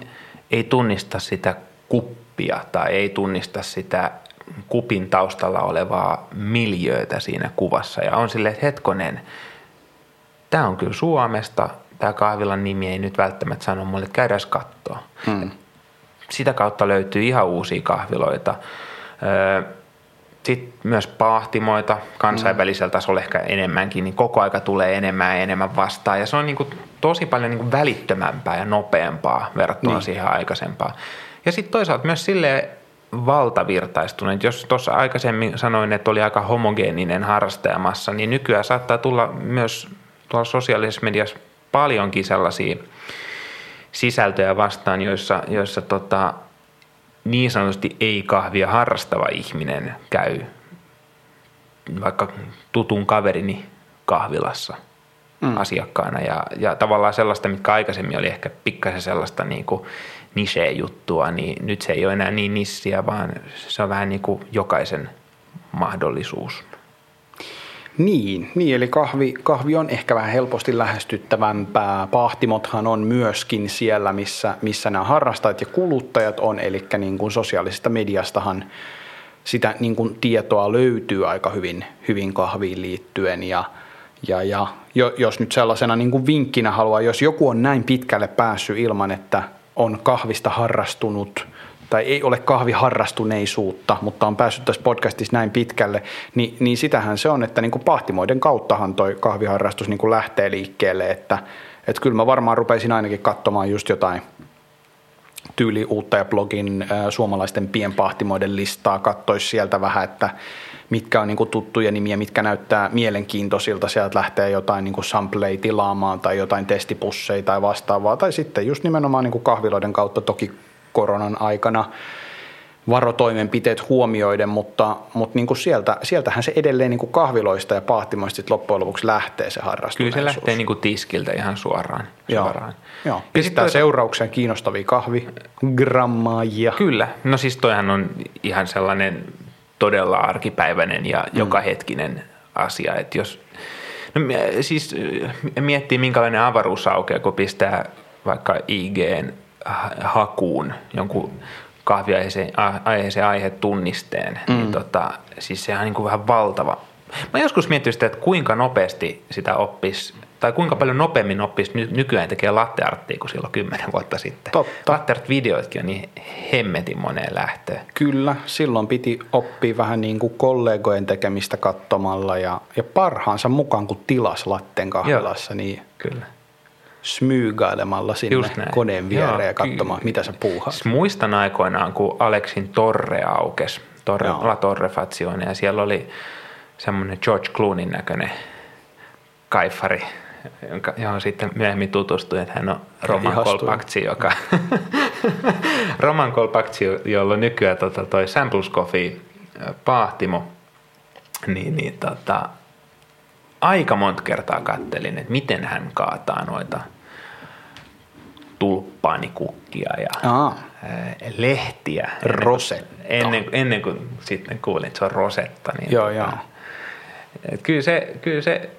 ei tunnista sitä kuppia tai ei tunnista sitä kupin taustalla olevaa miljöötä siinä kuvassa. Ja on silleen, että hetkonen, tämä on kyllä Suomesta, tämä kahvilan nimi ei nyt välttämättä sano mulle, että käydään katsoa. Hmm. Sitä kautta löytyy ihan uusia kahviloita. Sitten myös pahtimoita kansainvälisellä tasolla ehkä enemmänkin, niin koko aika tulee enemmän ja enemmän vastaan. Ja se on niin kuin tosi paljon niin kuin välittömämpää ja nopeampaa verrattuna niin. siihen aikaisempaan. Ja sitten toisaalta myös silleen, valtavirtaistuneet. Jos tuossa aikaisemmin sanoin, että oli aika homogeeninen harrastajamassa, niin nykyään saattaa tulla myös tuolla sosiaalisessa mediassa paljonkin sellaisia sisältöjä vastaan, joissa, joissa tota, niin sanotusti ei-kahvia harrastava ihminen käy vaikka tutun kaverini kahvilassa mm. asiakkaana ja, ja tavallaan sellaista, mitkä aikaisemmin oli ehkä pikkasen sellaista niin kuin niche-juttua, niin nyt se ei ole enää niin nissiä, vaan se on vähän niin kuin jokaisen mahdollisuus. Niin, niin eli kahvi, kahvi on ehkä vähän helposti lähestyttävämpää. Pahtimothan on myöskin siellä, missä, missä nämä harrastajat ja kuluttajat on, eli niin kuin sosiaalisesta mediastahan sitä niin kuin tietoa löytyy aika hyvin, hyvin kahviin liittyen ja, ja, ja jos nyt sellaisena niin kuin vinkkinä haluaa, jos joku on näin pitkälle päässyt ilman, että on kahvista harrastunut tai ei ole kahviharrastuneisuutta, mutta on päässyt tässä podcastissa näin pitkälle, niin, niin sitähän se on, että niin kuin pahtimoiden kauttahan toi kahviharrastus niin kuin lähtee liikkeelle, että, että kyllä mä varmaan rupeisin ainakin katsomaan just jotain tyyli uutta ja blogin ä, suomalaisten pienpahtimoiden listaa, katsoisi sieltä vähän, että mitkä on niin kuin tuttuja nimiä, mitkä näyttää mielenkiintoisilta. Sieltä lähtee jotain niin sampleja tilaamaan tai jotain testipusseja tai vastaavaa. Tai sitten just nimenomaan niin kuin kahviloiden kautta toki koronan aikana varotoimenpiteet huomioiden, mutta, mutta niin kuin sieltä, sieltähän se edelleen niin kuin kahviloista ja pahtimoista loppujen lopuksi lähtee se harrastus. Kyllä se lähtee niin kuin tiskiltä ihan suoraan. Joo, suoraan. joo. pistää seuraukseen kiinnostavia kahvigrammaajia. Kyllä, no siis toihan on ihan sellainen todella arkipäiväinen ja mm. jokahetkinen asia, että jos No, siis miettii, minkälainen avaruus aukeaa, kun pistää vaikka IGn hakuun jonkun kahviaiheeseen aiheeseen aihetunnisteen, niin mm. niin tota, siis sehän on niin kuin vähän valtava. Mä joskus miettinyt sitä, että kuinka nopeasti sitä oppisi, tai kuinka paljon nopeammin oppisi ny- nykyään tekee lattearttia kuin silloin kymmenen vuotta sitten. Totta. Latteart-videoitkin on niin hemmetin moneen lähtöön. Kyllä, silloin piti oppia vähän niin kuin kollegojen tekemistä katsomalla ja, ja parhaansa mukaan, kun tilas latten kahvilassa, Joo, niin kyllä smyygailemalla sinne koneen viereen Joo, ja katsomaan, ky- mitä sä puuhaat. Muistan aikoinaan, kun Alexin Torre aukesi, Torre, La Torre Fazione, ja siellä oli semmoinen George Cloonin näköinen kaifari, jonka, johon sitten myöhemmin tutustuin, että hän on Roman Kolpakci, joka Roman Kolpakci, jolla nykyään tota, toi Samples Coffee pahtimo, niin, niin tota, aika monta kertaa kattelin, että miten hän kaataa noita tulppaanikukkia ja Aa. lehtiä. Rosetta. Ennen, ennen kuin sitten kuulin, että se on rosetta. Niin joo, tota, joo. Et kyllä, se, kyllä se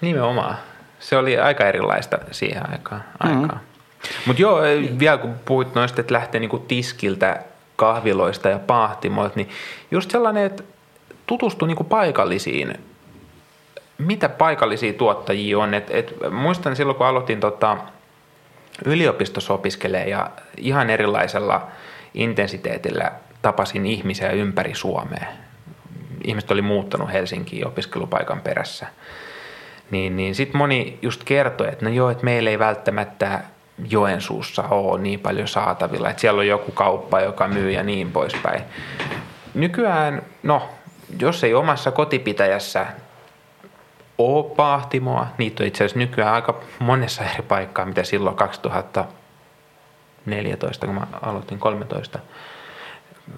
nimenomaan, se oli aika erilaista siihen aikaan. Mm-hmm. aikaan. Mutta joo, vielä kun puhuit noista, että lähtee niinku tiskiltä kahviloista ja pahtimoilta, niin just sellainen, että tutustuu niinku paikallisiin mitä paikallisia tuottajia on? Et, et, muistan silloin, kun aloitin tota, yliopistossa opiskelee ja ihan erilaisella intensiteetillä tapasin ihmisiä ympäri Suomea. Ihmiset oli muuttanut Helsinkiin opiskelupaikan perässä. Niin, niin sitten moni just kertoi, että no joo, että meillä ei välttämättä Joensuussa ole niin paljon saatavilla, että siellä on joku kauppa, joka myy ja niin poispäin. Nykyään, no, jos ei omassa kotipitäjässä ole pahtimoa. Niitä on itse asiassa nykyään aika monessa eri paikkaa, mitä silloin 2014, kun mä aloitin 13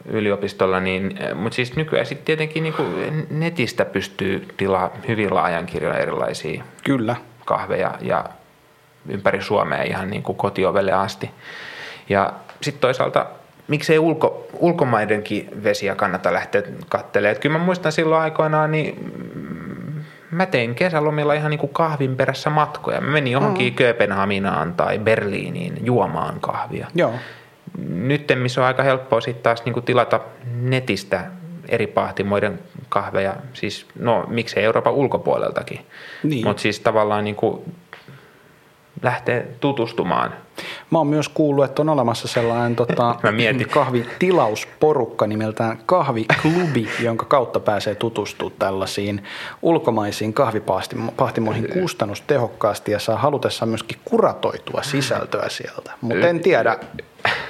yliopistolla, niin, mutta siis nykyään sitten tietenkin niin kuin netistä pystyy tilaa hyvin laajan kirjon erilaisia Kyllä. kahveja ja ympäri Suomea ihan niin kuin kotiovelle asti. Ja sitten toisaalta miksei ulko, ulkomaidenkin vesiä kannata lähteä katselemaan. Kyllä mä muistan silloin aikoinaan, niin mä tein kesälomilla ihan niin kuin kahvin perässä matkoja. Mä menin johonkin mm. Kööpenhaminaan tai Berliiniin juomaan kahvia. Joo. Nyt missä on aika helppoa sitten taas niin kuin tilata netistä eri pahtimoiden kahveja, siis no miksei Euroopan ulkopuoleltakin, niin. mutta siis tavallaan niin kuin lähtee tutustumaan. Mä oon myös kuullut, että on olemassa sellainen tota, kahvitilausporukka nimeltään Kahviklubi, jonka kautta pääsee tutustumaan tällaisiin ulkomaisiin kahvipahtimoihin kustannustehokkaasti ja saa halutessaan myöskin kuratoitua sisältöä sieltä. Mutta en tiedä,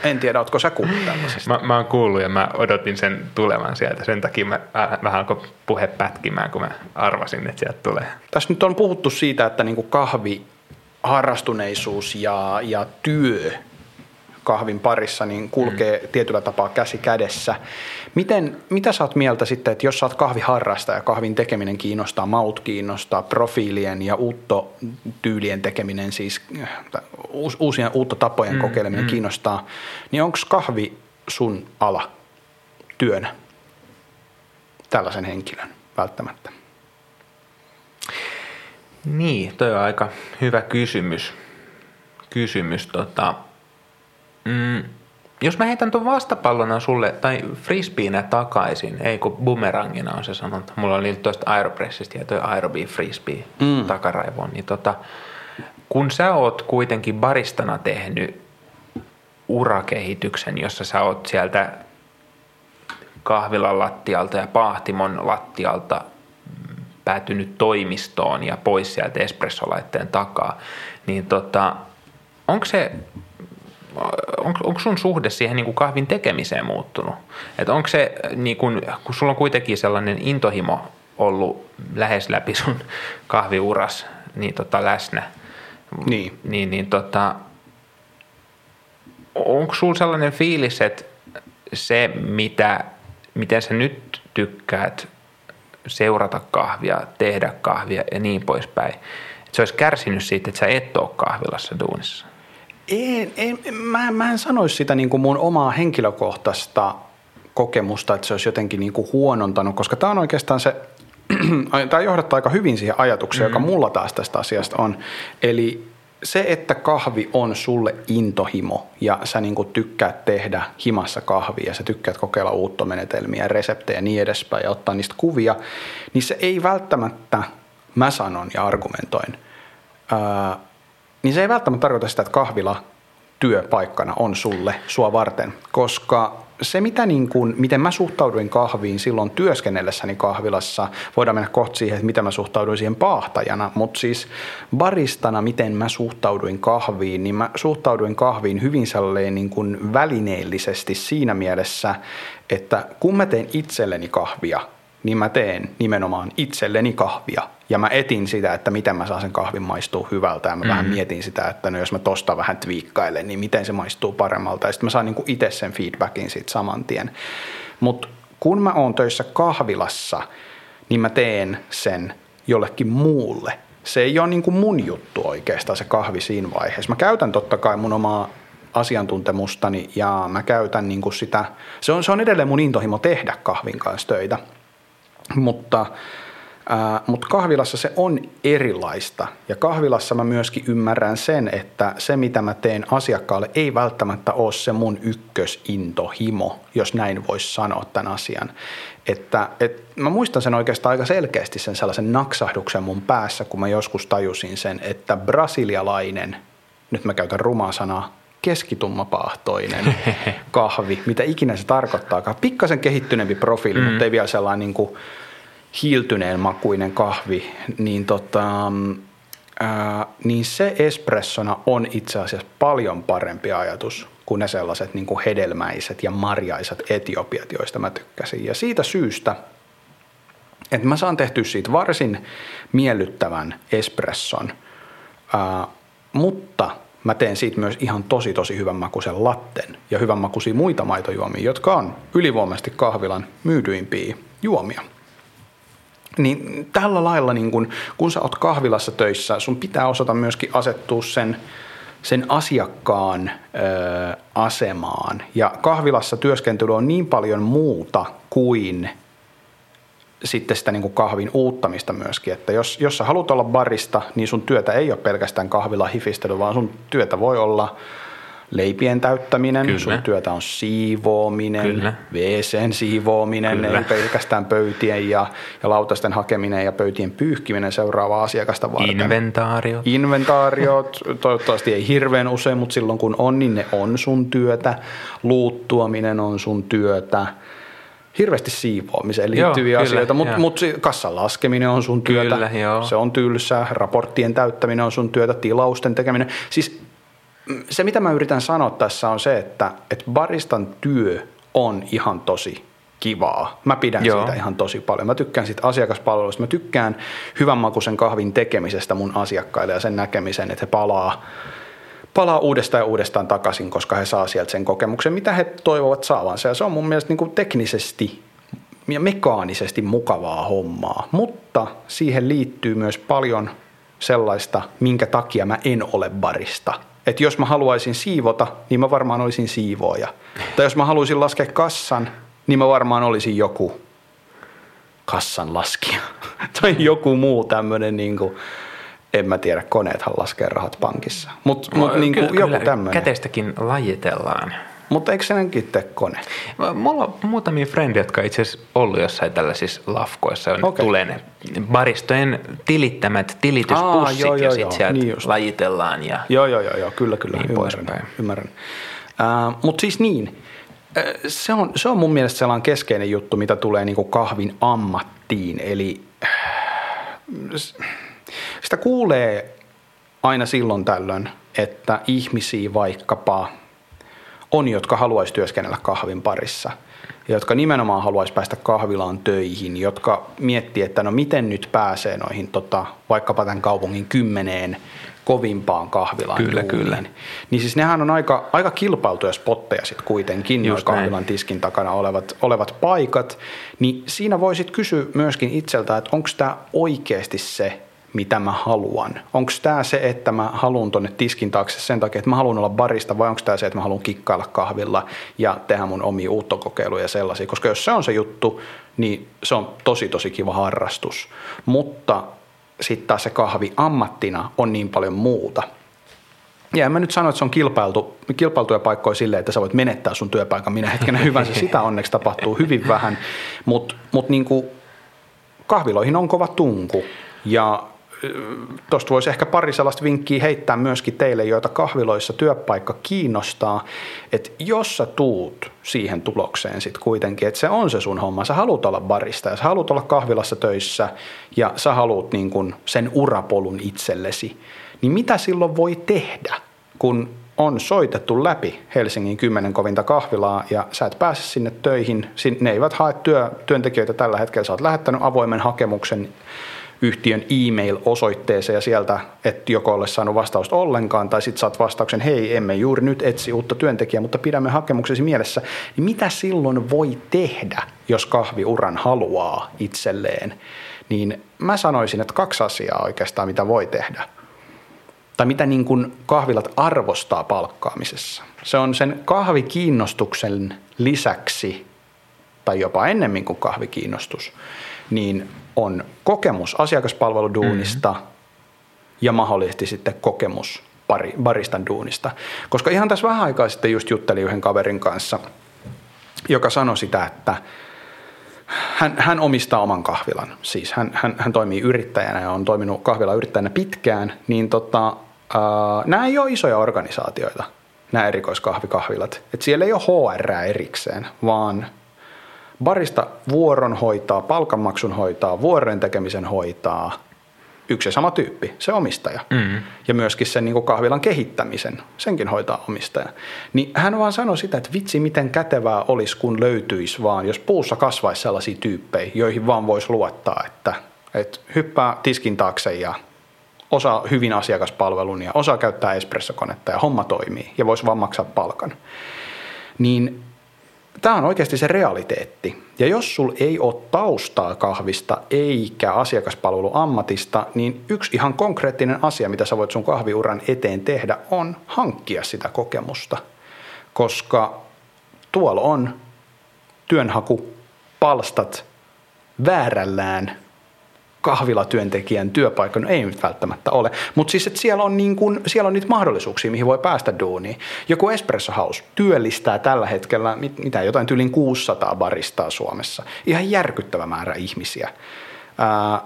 En tiedä, ootko sä kuullut tällaisesta? Mä, mä oon kuullut ja mä odotin sen tulevan sieltä. Sen takia mä vähän alkoi puhe pätkimään, kun mä arvasin, että sieltä tulee. Tässä nyt on puhuttu siitä, että niin kuin kahvi, harrastuneisuus ja, ja työ kahvin parissa niin kulkee mm. tietyllä tapaa käsi kädessä. Miten, mitä sä oot mieltä sitten, että jos sä oot kahviharrastaja, kahvin tekeminen kiinnostaa, maut kiinnostaa, profiilien ja uuttotyylien tekeminen, siis äh, uusien uutta tapojen mm, kokeileminen mm. kiinnostaa, niin onko kahvi sun ala työnä tällaisen henkilön välttämättä? Niin, toi on aika hyvä kysymys. kysymys tota, mm, jos mä heitän tuon vastapallona sulle, tai frisbeenä takaisin, ei kun bumerangina on se sanonta. Mulla oli tuosta Aeropressista ja toi Aerobee frisbee mm. takaraivoon. Niin tota, kun sä oot kuitenkin baristana tehnyt urakehityksen, jossa sä oot sieltä kahvilan lattialta ja paahtimon lattialta päätynyt toimistoon ja pois sieltä espressolaitteen takaa, niin tota, onko se onko, onko sun suhde siihen niin kuin kahvin tekemiseen muuttunut? Että onko se, niin kuin, kun sulla on kuitenkin sellainen intohimo ollut lähes läpi sun kahviuras niin tota, läsnä, niin, niin, niin tota, onko sulla sellainen fiilis, että se, mitä, miten sä nyt tykkäät seurata kahvia, tehdä kahvia ja niin poispäin, että se olisi kärsinyt siitä, että sä et ole kahvilassa duunissa? En, en, mä, mä en sanoisi sitä niin kuin mun omaa henkilökohtaista kokemusta, että se olisi jotenkin niin kuin huonontanut, koska tämä on oikeastaan se, tämä johdattaa aika hyvin siihen ajatukseen, mm. joka mulla taas tästä asiasta on. Eli se, että kahvi on sulle intohimo ja sä niin kuin tykkäät tehdä himassa kahvia ja sä tykkäät kokeilla uuttomenetelmiä, reseptejä ja niin edespäin ja ottaa niistä kuvia, niin se ei välttämättä, mä sanon ja argumentoin, ää, niin se ei välttämättä tarkoita sitä, että kahvila työpaikkana on sulle, sua varten, koska se, mitä niin kuin, miten mä suhtauduin kahviin silloin työskennellessäni kahvilassa, voidaan mennä kohta siihen, että miten mä suhtauduin siihen paahtajana, mutta siis baristana, miten mä suhtauduin kahviin, niin mä suhtauduin kahviin hyvin sellainen niin kuin välineellisesti siinä mielessä, että kun mä teen itselleni kahvia, niin mä teen nimenomaan itselleni kahvia. Ja mä etin sitä, että miten mä saan sen kahvin maistuu hyvältä. Ja mä mm-hmm. vähän mietin sitä, että no jos mä tosta vähän twiikkailen, niin miten se maistuu paremmalta. Ja sitten mä saan niinku itse sen feedbackin siitä saman tien. Mutta kun mä oon töissä kahvilassa, niin mä teen sen jollekin muulle. Se ei ole niinku mun juttu oikeastaan se kahvi siinä vaiheessa. Mä käytän totta kai mun omaa asiantuntemustani ja mä käytän niinku sitä, se on, se on edelleen mun intohimo tehdä kahvin kanssa töitä – mutta, ää, mutta kahvilassa se on erilaista. Ja kahvilassa mä myöskin ymmärrän sen, että se mitä mä teen asiakkaalle ei välttämättä ole se mun ykkösintohimo, jos näin voisi sanoa tämän asian. Että, et, mä muistan sen oikeastaan aika selkeästi sen sellaisen naksahduksen mun päässä, kun mä joskus tajusin sen, että brasilialainen, nyt mä käytän rumaa sanaa, keskitummapahtoinen kahvi, mitä ikinä se tarkoittaakaan. Pikkasen kehittyneempi profiili, mm. mutta ei vielä sellainen niin kuin hiiltyneen makuinen kahvi, niin, tota, ää, niin se espressona on itse asiassa paljon parempi ajatus kuin ne sellaiset niin kuin hedelmäiset ja marjaiset etiopiat, joista mä tykkäsin. Ja siitä syystä, että mä saan tehtyä siitä varsin miellyttävän espresson, ää, mutta – mä teen siitä myös ihan tosi tosi hyvän makuisen latten ja hyvän makuisia muita maitojuomia, jotka on ylivoimaisesti kahvilan myydyimpiä juomia. Niin tällä lailla, niin kun, kun sä oot kahvilassa töissä, sun pitää osata myöskin asettua sen, sen asiakkaan ö, asemaan. Ja kahvilassa työskentely on niin paljon muuta kuin – sitten sitä niin kuin kahvin uuttamista myöskin, että jos, jos sä haluat olla barista, niin sun työtä ei ole pelkästään kahvilla hifistely, vaan sun työtä voi olla leipien täyttäminen, Kyllä. sun työtä on siivoaminen, Kyllä. WCn siivoaminen, Kyllä. ei pelkästään pöytien ja, ja lautasten hakeminen ja pöytien pyyhkiminen seuraavaa asiakasta varten. Inventaariot. Inventaariot, toivottavasti ei hirveän usein, mutta silloin kun on, niin ne on sun työtä. Luuttuaminen on sun työtä hirveästi siivoamiseen liittyviä joo, asioita, mutta mut kassan laskeminen on sun työtä, kyllä, se on tylsää, raporttien täyttäminen on sun työtä, tilausten tekeminen. Siis se, mitä mä yritän sanoa tässä on se, että, että baristan työ on ihan tosi kivaa. Mä pidän Joo. siitä ihan tosi paljon. Mä tykkään siitä asiakaspalvelusta. Mä tykkään hyvänmakuisen kahvin tekemisestä mun asiakkaille ja sen näkemisen, että he palaa, palaa uudestaan ja uudestaan takaisin, koska he saa sieltä sen kokemuksen, mitä he toivovat saavansa. Ja se on mun mielestä niin kuin teknisesti ja mekaanisesti mukavaa hommaa. Mutta siihen liittyy myös paljon sellaista, minkä takia mä en ole barista. Että jos mä haluaisin siivota, niin mä varmaan olisin siivooja. Tai jos mä haluaisin laskea kassan, niin mä varmaan olisin joku kassan laskija. tai joku muu tämmöinen, niin kuin, en mä tiedä, koneethan laskee rahat pankissa. Mutta mut, no, niin joku tämmöinen. Käteistäkin lajitellaan. Mutta eikö senkin tee kone? Mulla on muutamia frendejä, jotka itse asiassa ollut jossain tällaisissa lafkoissa. On okay. Tulee ne baristojen tilittämät tilityspussit Aa, joo, joo, ja sitten sieltä niin lajitellaan. Ja joo, joo, joo, joo, kyllä, kyllä, niin ymmärrän. ymmärrän. Uh, Mutta siis niin, se on, se on mun mielestä sellainen keskeinen juttu, mitä tulee niin kuin kahvin ammattiin. Eli sitä kuulee aina silloin tällöin, että ihmisiä vaikkapa on, jotka haluaisi työskennellä kahvin parissa jotka nimenomaan haluaisi päästä kahvilaan töihin, jotka miettii, että no miten nyt pääsee noihin tota, vaikkapa tämän kaupungin kymmeneen kovimpaan kahvilaan. Kyllä, duuniin. kyllä. Niin siis nehän on aika, aika kilpailtuja spotteja sitten kuitenkin, Just nuo kahvilan tiskin takana olevat, olevat paikat. Niin siinä voisit kysyä myöskin itseltä, että onko tämä oikeasti se, mitä mä haluan. Onko tämä se, että mä haluan tuonne tiskin taakse sen takia, että mä haluan olla barista, vai onko tämä se, että mä haluan kikkailla kahvilla ja tehdä mun omia uuttokokeiluja ja sellaisia. Koska jos se on se juttu, niin se on tosi tosi kiva harrastus. Mutta sitten taas se kahvi ammattina on niin paljon muuta. Ja en mä nyt sano, että se on kilpailtu, kilpailtuja paikkoja silleen, että sä voit menettää sun työpaikan minä hetkenä hyvänsä. Sitä onneksi tapahtuu hyvin vähän, mutta mut niinku kahviloihin on kova tunku. Ja tuosta voisi ehkä pari sellaista vinkkiä heittää myöskin teille, joita kahviloissa työpaikka kiinnostaa, että jos sä tuut siihen tulokseen sitten kuitenkin, että se on se sun homma, sä haluat olla barista ja sä haluat olla kahvilassa töissä ja sä haluat niin sen urapolun itsellesi, niin mitä silloin voi tehdä, kun on soitettu läpi Helsingin kymmenen kovinta kahvilaa ja sä et pääse sinne töihin, ne eivät hae työ, työntekijöitä tällä hetkellä, sä oot lähettänyt avoimen hakemuksen yhtiön e-mail-osoitteeseen ja sieltä et joko ole saanut vastausta ollenkaan tai sitten saat vastauksen, hei emme juuri nyt etsi uutta työntekijää, mutta pidämme hakemuksesi mielessä, niin mitä silloin voi tehdä, jos kahviuran haluaa itselleen? Niin mä sanoisin, että kaksi asiaa oikeastaan, mitä voi tehdä. Tai mitä niin kuin kahvilat arvostaa palkkaamisessa. Se on sen kahvikiinnostuksen lisäksi, tai jopa ennemmin kuin kahvikiinnostus, niin on kokemus asiakaspalveluduunista mm-hmm. ja mahdollisesti sitten kokemus pari, baristan duunista. Koska ihan tässä vähän aikaa sitten just juttelin yhden kaverin kanssa, joka sanoi sitä, että hän, hän omistaa oman kahvilan. Siis hän, hän, hän toimii yrittäjänä ja on toiminut kahvilayrittäjänä pitkään, niin tota, äh, nämä ei ole isoja organisaatioita, nämä erikoiskahvikahvilat. Et siellä ei ole HR erikseen, vaan barista vuoron hoitaa, palkanmaksun hoitaa, vuorojen tekemisen hoitaa yksi ja sama tyyppi, se omistaja. Mm. Ja myöskin sen niin kahvilan kehittämisen, senkin hoitaa omistaja. Niin hän vaan sanoi sitä, että vitsi miten kätevää olisi, kun löytyisi vaan, jos puussa kasvaisi sellaisia tyyppejä, joihin vaan voisi luottaa, että, että hyppää tiskin taakse ja osaa hyvin asiakaspalvelun ja osaa käyttää espressokonetta ja homma toimii ja voisi vaan maksaa palkan. Niin tämä on oikeasti se realiteetti. Ja jos sul ei ole taustaa kahvista eikä asiakaspalveluammatista, niin yksi ihan konkreettinen asia, mitä sä voit sun kahviuran eteen tehdä, on hankkia sitä kokemusta. Koska tuolla on työnhaku, palstat väärällään – kahvilatyöntekijän työpaikka, no ei nyt välttämättä ole, mutta siis että siellä on, niin kuin, siellä on niitä mahdollisuuksia, mihin voi päästä duuniin. Joku Espresso House työllistää tällä hetkellä mitä jotain tyylin 600 baristaa Suomessa. Ihan järkyttävä määrä ihmisiä. Ää,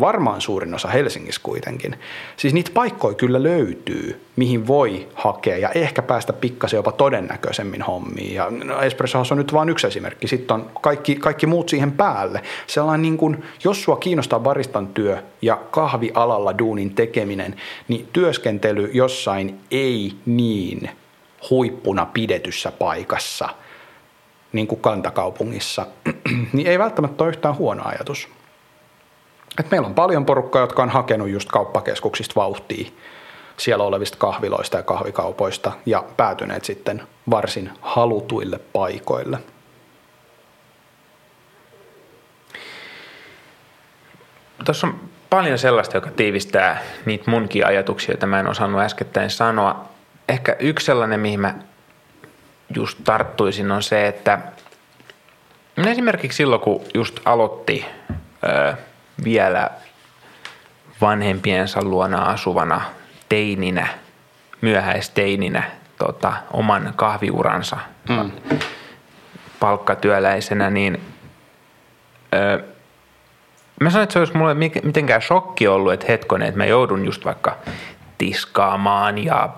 varmaan suurin osa Helsingissä kuitenkin. Siis niitä paikkoja kyllä löytyy, mihin voi hakea ja ehkä päästä pikkasen jopa todennäköisemmin hommiin. Ja no, Espresso House on nyt vain yksi esimerkki. Sitten on kaikki, kaikki muut siihen päälle. Sellainen niin kuin, jos sua kiinnostaa baristan työ ja kahvialalla duunin tekeminen, niin työskentely jossain ei niin huippuna pidetyssä paikassa – niin kuin kantakaupungissa, niin ei välttämättä ole yhtään huono ajatus. Et meillä on paljon porukkaa, jotka on hakenut just kauppakeskuksista vauhtia siellä olevista kahviloista ja kahvikaupoista ja päätyneet sitten varsin halutuille paikoille. Tuossa on paljon sellaista, joka tiivistää niitä munkin ajatuksia, joita mä en osannut äskettäin sanoa. Ehkä yksi sellainen, mihin mä just tarttuisin, on se, että esimerkiksi silloin, kun just aloitti ö, vielä vanhempiensa luona asuvana teininä, myöhäisteininä tota, oman kahviuransa mm. palkkatyöläisenä, niin ö, mä sanoin, että se olisi mulle mitenkään shokki ollut, että hetkonen, että mä joudun just vaikka tiskaamaan ja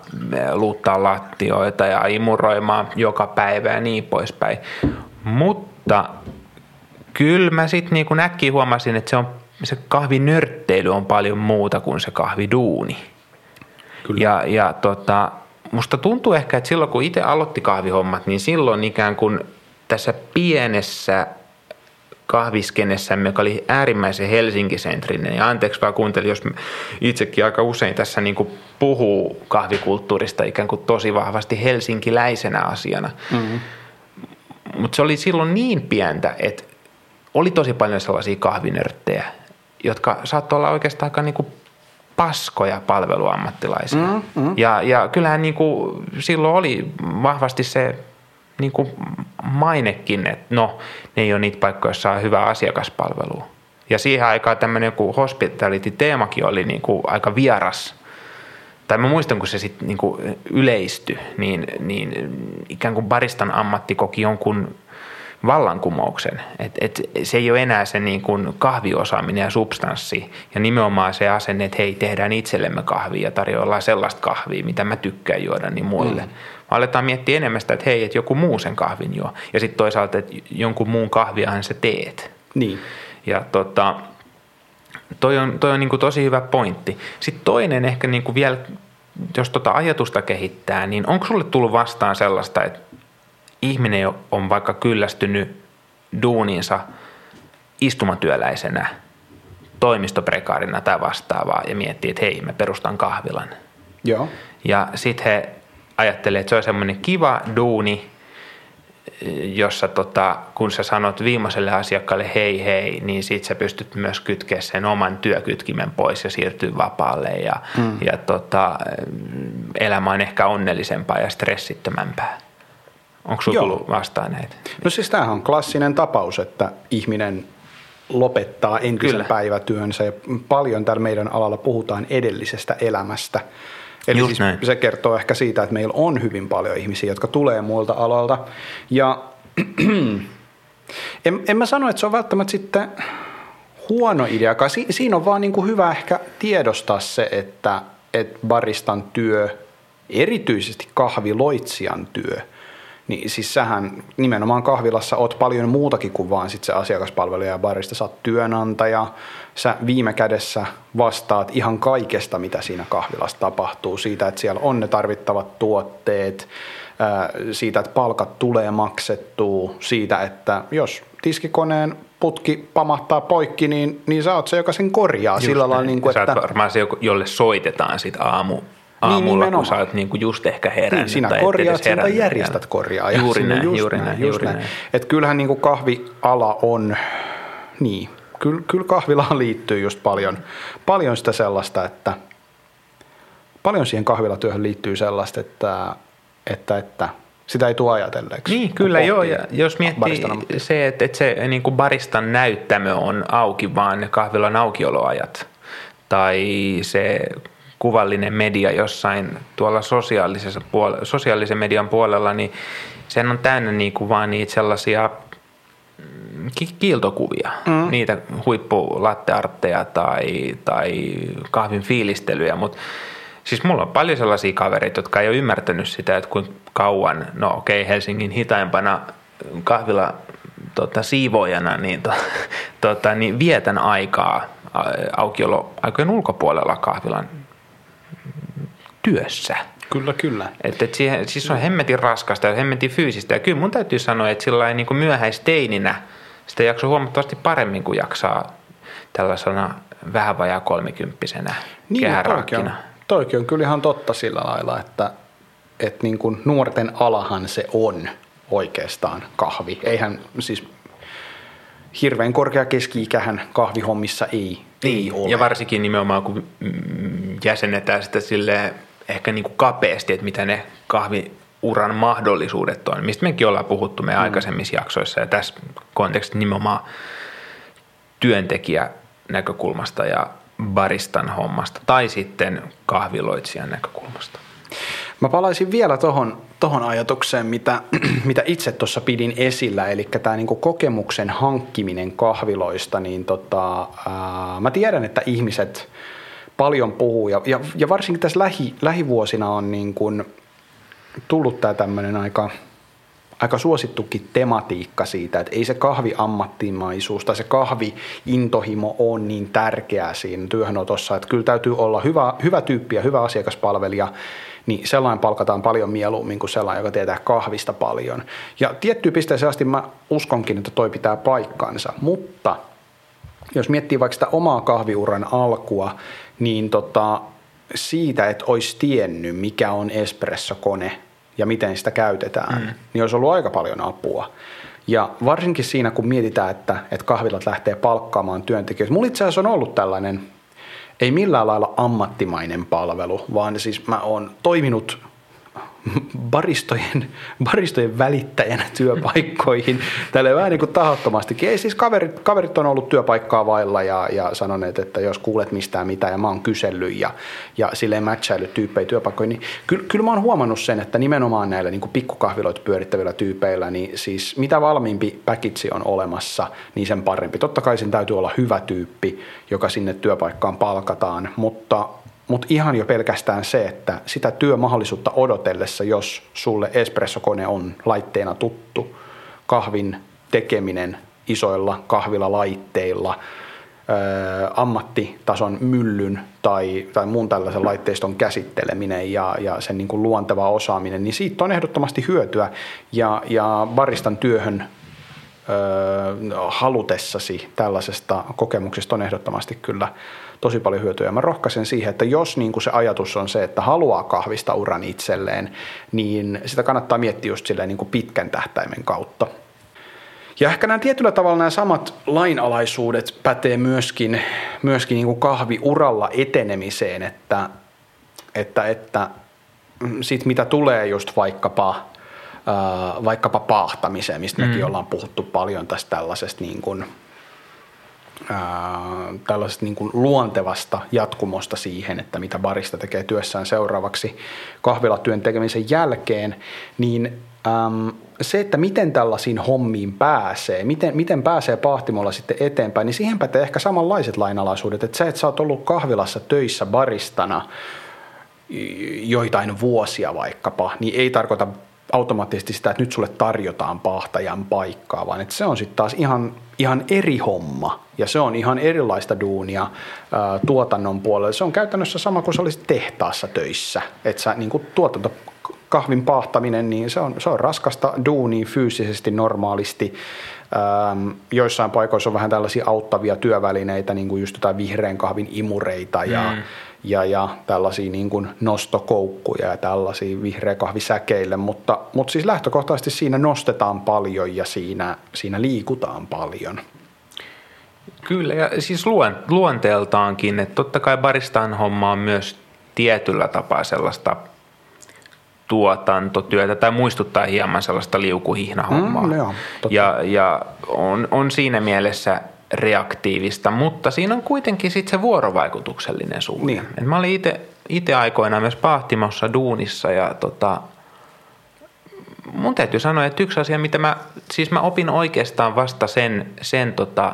luuttaa lattioita ja imuroimaan joka päivä ja niin poispäin. Mutta kyllä mä sitten niin äkkiä huomasin, että se, on, se kahvinörtteily on paljon muuta kuin se kahviduuni. Kyllä. Ja, ja tota, musta tuntuu ehkä, että silloin kun itse aloitti kahvihommat, niin silloin ikään kuin tässä pienessä kahviskenessämme, joka oli äärimmäisen Helsinki-sentrinen. Ja anteeksi vaan kuuntelin, jos itsekin aika usein tässä niin kuin puhuu kahvikulttuurista ikään kuin tosi vahvasti helsinkiläisenä asiana. Mm-hmm. Mutta se oli silloin niin pientä, että oli tosi paljon sellaisia kahvinörttejä, jotka saattoi olla oikeastaan aika niin kuin paskoja palveluammattilaisia. Mm-hmm. Ja, ja kyllähän niin kuin silloin oli vahvasti se niin kuin mainekin, että no, ne ei ole niitä paikkoja, joissa on hyvä asiakaspalvelu. Ja siihen aikaan tämmöinen joku hospitality-teemakin oli niin kuin aika vieras. Tai mä muistan, kun se sitten niin yleistyi, niin, niin ikään kuin baristan ammatti koki jonkun vallankumouksen. Et, et se ei ole enää se niin kuin kahviosaaminen ja substanssi ja nimenomaan se asenne, että hei, tehdään itsellemme kahvia ja tarjoillaan sellaista kahvia, mitä mä tykkään juoda, niin muille. Mm. Aletaan miettiä enemmän sitä, että hei, että joku muu sen kahvin juo. Ja sitten toisaalta, että jonkun muun kahviahan sä teet. Niin. Ja tota, toi on, toi on niin kuin tosi hyvä pointti. Sitten toinen ehkä niin kuin vielä, jos tota ajatusta kehittää, niin onko sulle tullut vastaan sellaista, että ihminen on vaikka kyllästynyt duuniinsa istumatyöläisenä, toimistoprekaarina tai vastaavaa ja miettii, että hei, mä perustan kahvilan. Joo. Ja sitten he ajattelee, että se on semmoinen kiva duuni, jossa tota, kun sä sanot viimeiselle asiakkaalle hei hei, niin sit sä pystyt myös kytkeä sen oman työkytkimen pois ja siirtyä vapaalle ja, mm. ja tota, elämä on ehkä onnellisempaa ja stressittömämpää. Onko sinulla tullut vastaan näitä? No siis tämähän on klassinen tapaus, että ihminen lopettaa entisen Kyllä. päivätyönsä ja paljon täällä meidän alalla puhutaan edellisestä elämästä. Eli Just siis näin. se kertoo ehkä siitä, että meillä on hyvin paljon ihmisiä, jotka tulee muilta aloilta. Ja en, en mä sano, että se on välttämättä sitten huono idea. Si, siinä on vaan niin kuin hyvä ehkä tiedostaa se, että, että baristan työ, erityisesti kahviloitsijan työ – niin siis sähän nimenomaan kahvilassa oot paljon muutakin kuin vaan sit se asiakaspalvelija ja barista. Sä oot työnantaja, sä viime kädessä vastaat ihan kaikesta, mitä siinä kahvilassa tapahtuu. Siitä, että siellä on ne tarvittavat tuotteet, siitä, että palkat tulee maksettua, siitä, että jos tiskikoneen putki pamahtaa poikki, niin, niin sä oot se, joka sen korjaa. Just sillä lailla, niin kuin, sä että... varmaan se, jolle soitetaan sit aamu, aamulla, niin, kun sä oot niinku just ehkä herännyt. Niin, sinä korjaat sen tai järjestät korjaa. Juuri näin, just juuri näin, just näin. näin. Et kyllähän niinku kahviala on, niin, kyllä, kyllä kahvilaan liittyy just paljon, paljon sitä sellaista, että paljon siihen kahvilatyöhön liittyy sellaista, että, että, että sitä ei tule ajatelleeksi. Niin, kyllä joo, ja jos miettii se, että, että se niin kuin baristan näyttämö on auki, vaan kahvilan aukioloajat, tai se kuvallinen media jossain tuolla sosiaalisessa puolella, sosiaalisen median puolella, niin sen on täynnä niin kuin vaan niitä sellaisia kiiltokuvia, mm. niitä huippulatteartteja tai, tai kahvin fiilistelyjä, mutta siis mulla on paljon sellaisia kavereita, jotka ei ole ymmärtänyt sitä, että kuinka kauan, no okei okay, Helsingin hitaimpana kahvila tota, siivoojana, niin, to, tota, niin vietän aikaa aukioloaikojen ulkopuolella kahvilan työssä. Kyllä, kyllä. Että et siihen, siis on hemmetin raskasta ja hemmetin fyysistä. Ja kyllä mun täytyy sanoa, että sillä niin kuin myöhäisteininä sitä jaksaa huomattavasti paremmin kuin jaksaa tällaisena vähän vajaa kolmikymppisenä niin, kehärakkina. Toikin on, kyllä ihan totta sillä lailla, että, että niin kuin nuorten alahan se on oikeastaan kahvi. Eihän siis hirveän korkea keski-ikähän kahvihommissa ei, niin, ei ole. Ja varsinkin nimenomaan kun jäsennetään sitä sille ehkä niin kuin kapeasti, että mitä ne kahviuran mahdollisuudet on, mistä mekin ollaan puhuttu meidän mm. aikaisemmissa jaksoissa ja tässä kontekstissa nimenomaan työntekijä näkökulmasta ja baristan hommasta tai sitten kahviloitsijan näkökulmasta. Mä palaisin vielä tuohon tohon ajatukseen, mitä, mitä itse tuossa pidin esillä, eli tämä niinku kokemuksen hankkiminen kahviloista, niin tota, ää, mä tiedän, että ihmiset paljon puhuu, ja, ja, ja varsinkin tässä lähi, lähivuosina on niin kuin tullut tämä tämmöinen aika, aika suosittukin tematiikka siitä, että ei se kahviammattimaisuus tai se kahvi-intohimo ole niin tärkeää siinä työhönotossa, että kyllä täytyy olla hyvä, hyvä tyyppi ja hyvä asiakaspalvelija, niin sellainen palkataan paljon mieluummin kuin sellainen, joka tietää kahvista paljon. Ja tiettyyn pisteeseen asti mä uskonkin, että toi pitää paikkansa, mutta jos miettii vaikka sitä omaa kahviuran alkua, niin tota, siitä, että olisi tiennyt, mikä on espressokone ja miten sitä käytetään, mm. niin olisi ollut aika paljon apua. Ja varsinkin siinä, kun mietitään, että, että kahvilat lähtee palkkaamaan työntekijöitä. Mulla itse asiassa on ollut tällainen ei millään lailla ammattimainen palvelu, vaan siis mä oon toiminut baristojen, baristojen välittäjänä työpaikkoihin. Tällä vähän niin kuin tahottomastikin. Ei siis kaverit, kaverit on ollut työpaikkaa vailla ja, ja sanoneet, että jos kuulet mistään mitä ja mä oon kysellyt ja, ja silleen matchailut tyyppejä työpaikkoihin, niin kyllä, kyllä mä oon huomannut sen, että nimenomaan näillä niin kuin pikkukahviloita pyörittävillä tyypeillä, niin siis mitä valmiimpi package on olemassa, niin sen parempi. Totta kai sen täytyy olla hyvä tyyppi, joka sinne työpaikkaan palkataan, mutta mutta ihan jo pelkästään se, että sitä työmahdollisuutta odotellessa, jos sulle espressokone on laitteena tuttu, kahvin tekeminen isoilla kahvilalaitteilla, ammattitason myllyn tai, tai muun tällaisen laitteiston käsitteleminen ja, ja sen niin kuin luonteva osaaminen, niin siitä on ehdottomasti hyötyä. Ja, ja baristan työhön ö, halutessasi tällaisesta kokemuksesta on ehdottomasti kyllä tosi paljon hyötyä. Ja mä rohkaisen siihen, että jos niin kuin se ajatus on se, että haluaa kahvista uran itselleen, niin sitä kannattaa miettiä just silleen niin kuin pitkän tähtäimen kautta. Ja ehkä nämä tietyllä tavalla nämä samat lainalaisuudet pätee myöskin, myöskin niin kuin kahviuralla etenemiseen, että, että, että sit mitä tulee just vaikkapa, äh, vaikkapa paahtamiseen, mistä mm. mekin ollaan puhuttu paljon tästä tällaisesta niin kuin, tällaisesta niin kuin luontevasta jatkumosta siihen, että mitä barista tekee työssään seuraavaksi kahvilatyön tekemisen jälkeen, niin äm, se, että miten tällaisiin hommiin pääsee, miten, miten pääsee pahtimolla sitten eteenpäin, niin siihen pätee ehkä samanlaiset lainalaisuudet, että se, että sä oot ollut kahvilassa töissä baristana joitain vuosia vaikkapa, niin ei tarkoita automaattisesti sitä, että nyt sulle tarjotaan pahtajan paikkaa, vaan että se on sitten taas ihan, ihan eri homma ja se on ihan erilaista duunia ää, tuotannon puolella. Se on käytännössä sama kuin se olisi tehtaassa töissä, että sä niin tuotanto kahvin pahtaminen, niin se on, se on raskasta duunia fyysisesti normaalisti. Ähm, joissain paikoissa on vähän tällaisia auttavia työvälineitä, niin kuin just jotain vihreän kahvin imureita ja mm ja, ja tällaisia niin kuin nostokoukkuja ja tällaisia vihreä kahvisäkeille, mutta, mutta siis lähtökohtaisesti siinä nostetaan paljon ja siinä, siinä liikutaan paljon. Kyllä, ja siis luonteeltaankin, että totta kai baristan homma on myös tietyllä tapaa sellaista tuotantotyötä tai muistuttaa hieman sellaista liukuhihnahommaa. Mm, joo, ja ja on, on siinä mielessä – reaktiivista, mutta siinä on kuitenkin sitten se vuorovaikutuksellinen suhde. Niin. Et mä olin itse aikoinaan myös Pahtimossa duunissa ja tota, mun täytyy sanoa, että yksi asia, mitä mä, siis mä opin oikeastaan vasta sen, sen tota,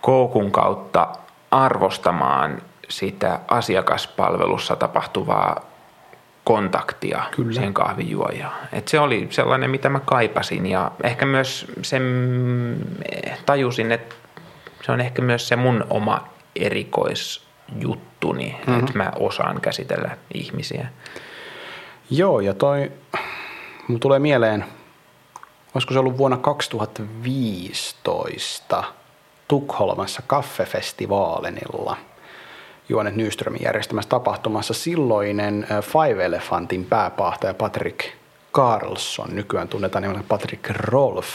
koukun kautta arvostamaan sitä asiakaspalvelussa tapahtuvaa kontaktia Kyllä. siihen kahvijuojaan. Et se oli sellainen, mitä mä kaipasin ja ehkä myös sen tajusin, että se on ehkä myös se mun oma erikoisjuttuni, mm-hmm. että mä osaan käsitellä ihmisiä. Joo, ja toi, mun tulee mieleen, olisiko se ollut vuonna 2015 Tukholmassa kaffefestivaalenilla – Juonet Nyströmin järjestämässä tapahtumassa silloinen Five Elephantin pääpahtaja Patrick Carlson, nykyään tunnetaan nimellä Patrick Rolf,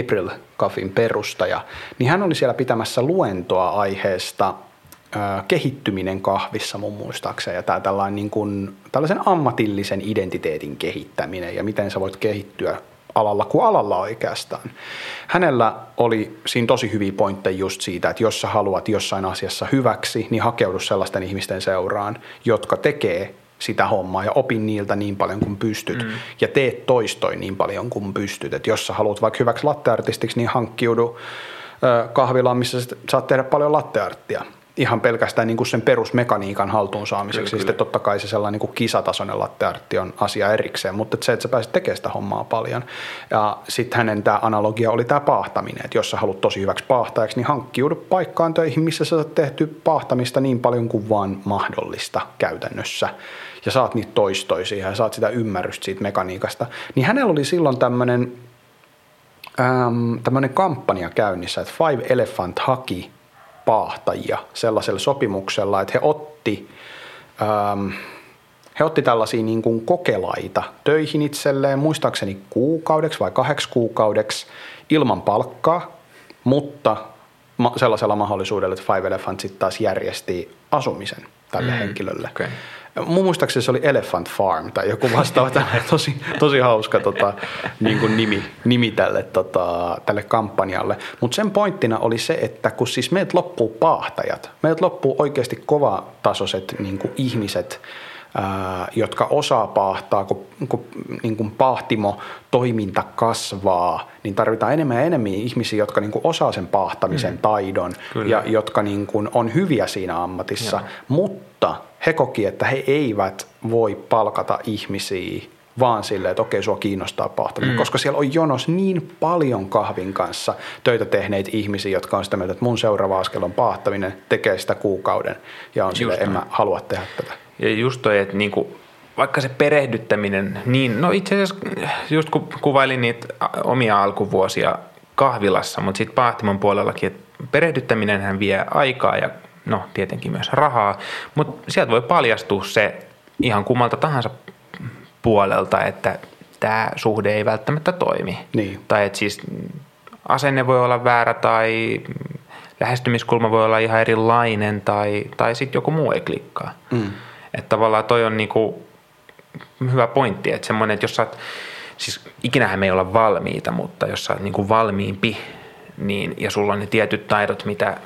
April Coffin perustaja, niin hän oli siellä pitämässä luentoa aiheesta kehittyminen kahvissa mun muistaakseni. Ja tämä tällainen niin kuin, tällaisen ammatillisen identiteetin kehittäminen ja miten sä voit kehittyä alalla kuin alalla oikeastaan. Hänellä oli siinä tosi hyviä pointteja just siitä, että jos sä haluat jossain asiassa hyväksi, niin hakeudu sellaisten ihmisten seuraan, jotka tekee sitä hommaa ja opin niiltä niin paljon kuin pystyt mm. ja teet toistoin niin paljon kuin pystyt. Että jos sä haluat vaikka hyväksi latteartistiksi, niin hankkiudu kahvilaan, missä saat tehdä paljon lattearttia ihan pelkästään niin kuin sen perusmekaniikan haltuun saamiseksi. Kyllä, Sitten totta kai se sellainen niin kuin kisatasoinen latteartti on asia erikseen, mutta se, että sä pääset tekemään sitä hommaa paljon. Ja sitten hänen tämä analogia oli tämä paahtaminen, että jos sä haluat tosi hyväksi paahtajaksi, niin hankkiudu paikkaan töihin, missä sä oot tehty paahtamista niin paljon kuin vaan mahdollista käytännössä. Ja saat niitä toistoisia ja saat sitä ymmärrystä siitä mekaniikasta. Niin hänellä oli silloin tämmöinen tämmöinen kampanja käynnissä, että Five Elephant haki paahtajia sellaisella sopimuksella, että he otti, ähm, he otti tällaisia niin kuin kokelaita töihin itselleen, muistaakseni kuukaudeksi vai kahdeksi kuukaudeksi ilman palkkaa, mutta sellaisella mahdollisuudella, että Five Elephant sitten taas järjesti asumisen tälle mm, henkilölle. Okay. Mun muistaakseni se oli Elephant Farm tai joku vastaava tosi, tosi hauska tota, niin kuin nimi, nimi tälle, tota, tälle kampanjalle. Mutta sen pointtina oli se, että kun siis meiltä loppuu paahtajat, meiltä loppuu oikeasti kovatasoiset niin kuin ihmiset, jotka osaa paahtaa, kun, kun niin kuin pahtimo toiminta kasvaa, niin tarvitaan enemmän ja enemmän ihmisiä, jotka niin kuin osaa sen paahtamisen mm. taidon Kyllä. ja jotka niin kuin on hyviä siinä ammatissa, Joo. mutta he koki, että he eivät voi palkata ihmisiä vaan silleen, että okei, sua kiinnostaa pahtaminen, mm. koska siellä on jonos niin paljon kahvin kanssa töitä tehneitä ihmisiä, jotka on sitä mieltä, että mun seuraava askel on pahtaminen, tekee sitä kuukauden ja on sille, en mä halua tehdä tätä. Ja just toi, että niinku, vaikka se perehdyttäminen, niin no itse asiassa just kun kuvailin niitä omia alkuvuosia kahvilassa, mutta sitten pahtimon puolellakin, että perehdyttäminenhän vie aikaa ja no tietenkin myös rahaa, mutta sieltä voi paljastua se ihan kummalta tahansa puolelta, että tämä suhde ei välttämättä toimi. Niin. Tai että siis asenne voi olla väärä tai lähestymiskulma voi olla ihan erilainen tai, tai sitten joku muu ei klikkaa. Mm. Että tavallaan toi on niinku hyvä pointti, että semmoinen, että jos sä oot, siis ikinähän me ei olla valmiita, mutta jos sä oot niinku valmiimpi, niin, ja sulla on ne tietyt taidot, mitä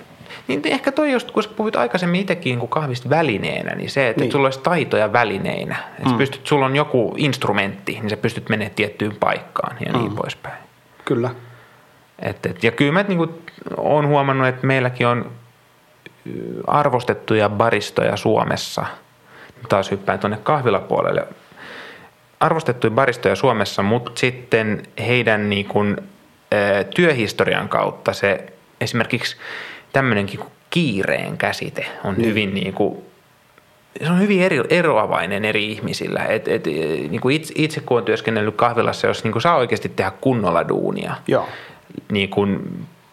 niin ehkä toi just, kun sä puhuit aikaisemmin itsekin niin kahvista välineenä, niin se, että niin. sulla olisi taitoja välineinä. Että mm. pystyt, sulla on joku instrumentti, niin sä pystyt menemään tiettyyn paikkaan ja niin mm. poispäin. Kyllä. Et, et, ja kyllä mä niin olen huomannut, että meilläkin on arvostettuja baristoja Suomessa. Taas hyppään tuonne kahvilapuolelle. Arvostettuja baristoja Suomessa, mutta sitten heidän niin kuin, työhistorian kautta se esimerkiksi – tämmöinenkin kuin kiireen käsite on mm. hyvin niin kuin, se on hyvin eri, eroavainen eri ihmisillä. Et, et, niin kuin itse, itse kun olen työskennellyt kahvilassa, jos niin kuin saa oikeasti tehdä kunnolla duunia, Joo. niin kuin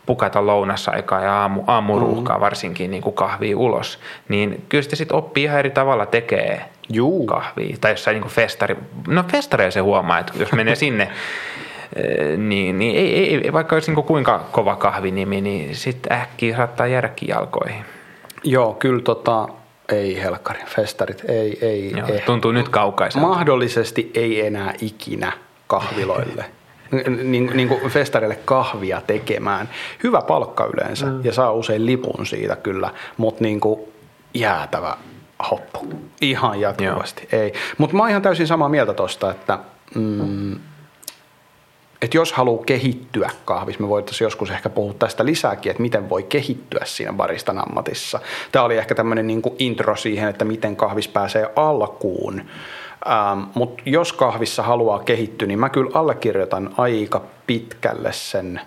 pukata lounasaikaa ja aamu, aamuruuhkaa mm-hmm. varsinkin niin kuin kahvia ulos, niin kyllä sitä sitten oppii ihan eri tavalla tekee Juu. kahvia. Tai jossain niin kuin festari, no festareja se huomaa, että jos menee sinne niin, niin ei, ei, vaikka olisi niin kuinka kova kahvinimi, niin sitten äkkiä saattaa jäädäkin jalkoihin. Joo, kyllä tota, ei helkkari, festarit, ei, ei. Joo, ei. Tuntuu nyt kaukaiselta. Mahdollisesti ei enää ikinä kahviloille. niin, niin kuin festareille kahvia tekemään. Hyvä palkka yleensä mm. ja saa usein lipun siitä kyllä, mutta niin kuin jäätävä hoppu. Ihan jatkuvasti, Joo. ei. Mutta mä oon ihan täysin samaa mieltä tosta, että mm, että jos haluaa kehittyä kahvissa, me voitaisiin joskus ehkä puhua tästä lisääkin, että miten voi kehittyä siinä baristan ammatissa. Tämä oli ehkä tämmöinen niin intro siihen, että miten kahvis pääsee alkuun. Ähm, Mutta jos kahvissa haluaa kehittyä, niin mä kyllä allekirjoitan aika pitkälle sen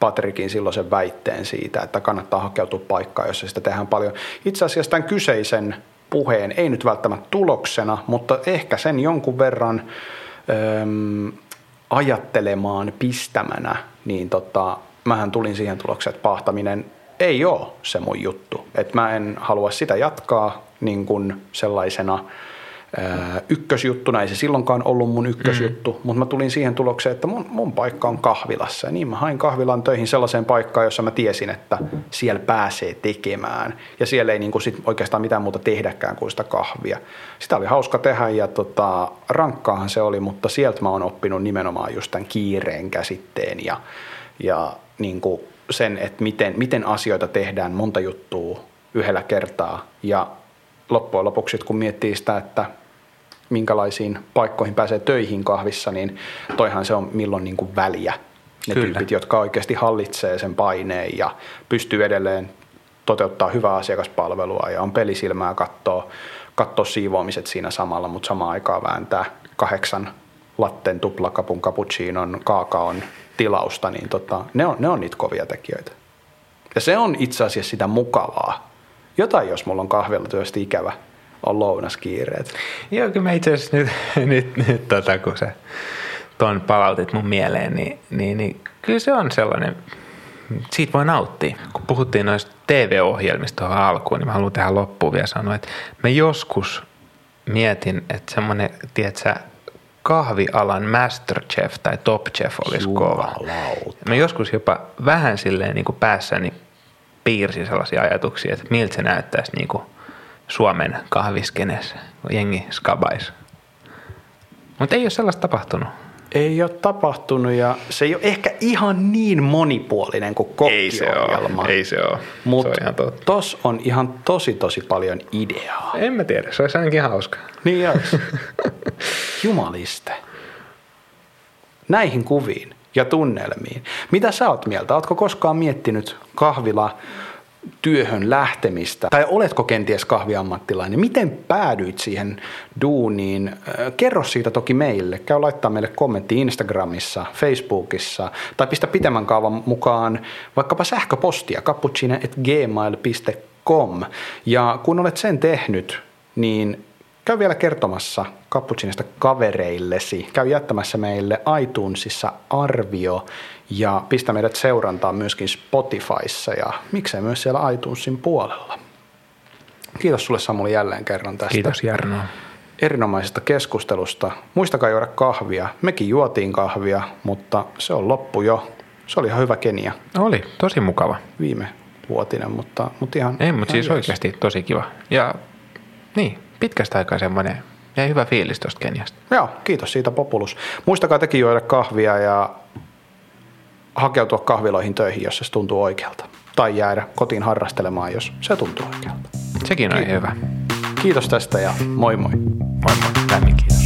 Patrikin silloisen väitteen siitä, että kannattaa hakeutua paikkaan, jossa sitä tehdään paljon. Itse asiassa tämän kyseisen puheen, ei nyt välttämättä tuloksena, mutta ehkä sen jonkun verran ähm, ajattelemaan pistämänä, niin tota, mähän tulin siihen tulokseen, että pahtaminen ei ole se mun juttu. Että mä en halua sitä jatkaa niin kuin sellaisena ykkösjuttuna, ei se silloinkaan ollut mun ykkösjuttu, mm. mutta mä tulin siihen tulokseen, että mun, mun paikka on kahvilassa. Ja niin mä hain kahvilan töihin sellaiseen paikkaan, jossa mä tiesin, että siellä pääsee tekemään. Ja siellä ei niinku sit oikeastaan mitään muuta tehdäkään kuin sitä kahvia. Sitä oli hauska tehdä ja tota, rankkaahan se oli, mutta sieltä mä oon oppinut nimenomaan just tämän kiireen käsitteen ja, ja niinku sen, että miten, miten asioita tehdään monta juttua yhdellä kertaa. Ja loppujen lopuksi, kun miettii sitä, että minkälaisiin paikkoihin pääsee töihin kahvissa, niin toihan se on milloin niin kuin väliä. Ne Kyllä. tyypit, jotka oikeasti hallitsee sen paineen ja pystyy edelleen toteuttaa hyvää asiakaspalvelua ja on pelisilmää katsoa, katsoa siivoamiset siinä samalla, mutta samaan aikaan vääntää kahdeksan latten tuplakapun cappuccinon kaakaon tilausta, niin tota, ne, on, ne on niitä kovia tekijöitä. Ja se on itse asiassa sitä mukavaa. Jotain, jos mulla on kahvilla työstä ikävä, on lounaskiireet. Joo, kyllä mä itse asiassa nyt, nyt, nyt tota, kun sä tuon palautit mun mieleen, niin, niin, niin kyllä se on sellainen, siitä voi nauttia. Kun puhuttiin noista TV-ohjelmista tuohon alkuun, niin mä haluan tähän loppuun vielä sanoa, että mä joskus mietin, että semmoinen, tiedätkö kahvialan masterchef tai top chef olisi kova. Mä joskus jopa vähän silleen niin kuin päässäni piirsin sellaisia ajatuksia, että miltä se näyttäisi niin kuin Suomen kahviskenessä, kun jengi skabais. Mutta ei ole sellaista tapahtunut. Ei ole tapahtunut ja se ei ole ehkä ihan niin monipuolinen kuin kokkiohjelma. Ei se ole. Mutta tos on ihan tosi tosi paljon ideaa. En mä tiedä, se olisi ainakin hauska. Niin olisi. Jumaliste. Näihin kuviin ja tunnelmiin. Mitä sä oot mieltä? Ootko koskaan miettinyt kahvila työhön lähtemistä? Tai oletko kenties kahviammattilainen? Miten päädyit siihen duuniin? Kerro siitä toki meille. Käy laittaa meille kommentti Instagramissa, Facebookissa tai pistä pitemmän kaavan mukaan vaikkapa sähköpostia cappuccine.gmail.com. Ja kun olet sen tehnyt, niin käy vielä kertomassa Cappuccinista kavereillesi. Käy jättämässä meille iTunesissa arvio ja pistä meidät seurantaan myöskin Spotifyssa ja miksei myös siellä iTunesin puolella. Kiitos sulle Samuli jälleen kerran tästä. Kiitos Jarno. Erinomaisesta keskustelusta. Muistakaa juoda kahvia. Mekin juotiin kahvia, mutta se on loppu jo. Se oli ihan hyvä Kenia. Oli, tosi mukava. Viime vuotinen, mutta, mutta ihan... Ei, mutta siis oikeasti tosi kiva. Ja niin, pitkästä aikaa semmoinen jäi hyvä fiilis tuosta Keniasta. Joo, kiitos siitä Populus. Muistakaa tekin juoda kahvia ja hakeutua kahviloihin töihin, jos se tuntuu oikealta. Tai jäädä kotiin harrastelemaan, jos se tuntuu oikealta. Sekin on kiitos. hyvä. Kiitos tästä ja moi moi. Moi moi, lämmin kiitos.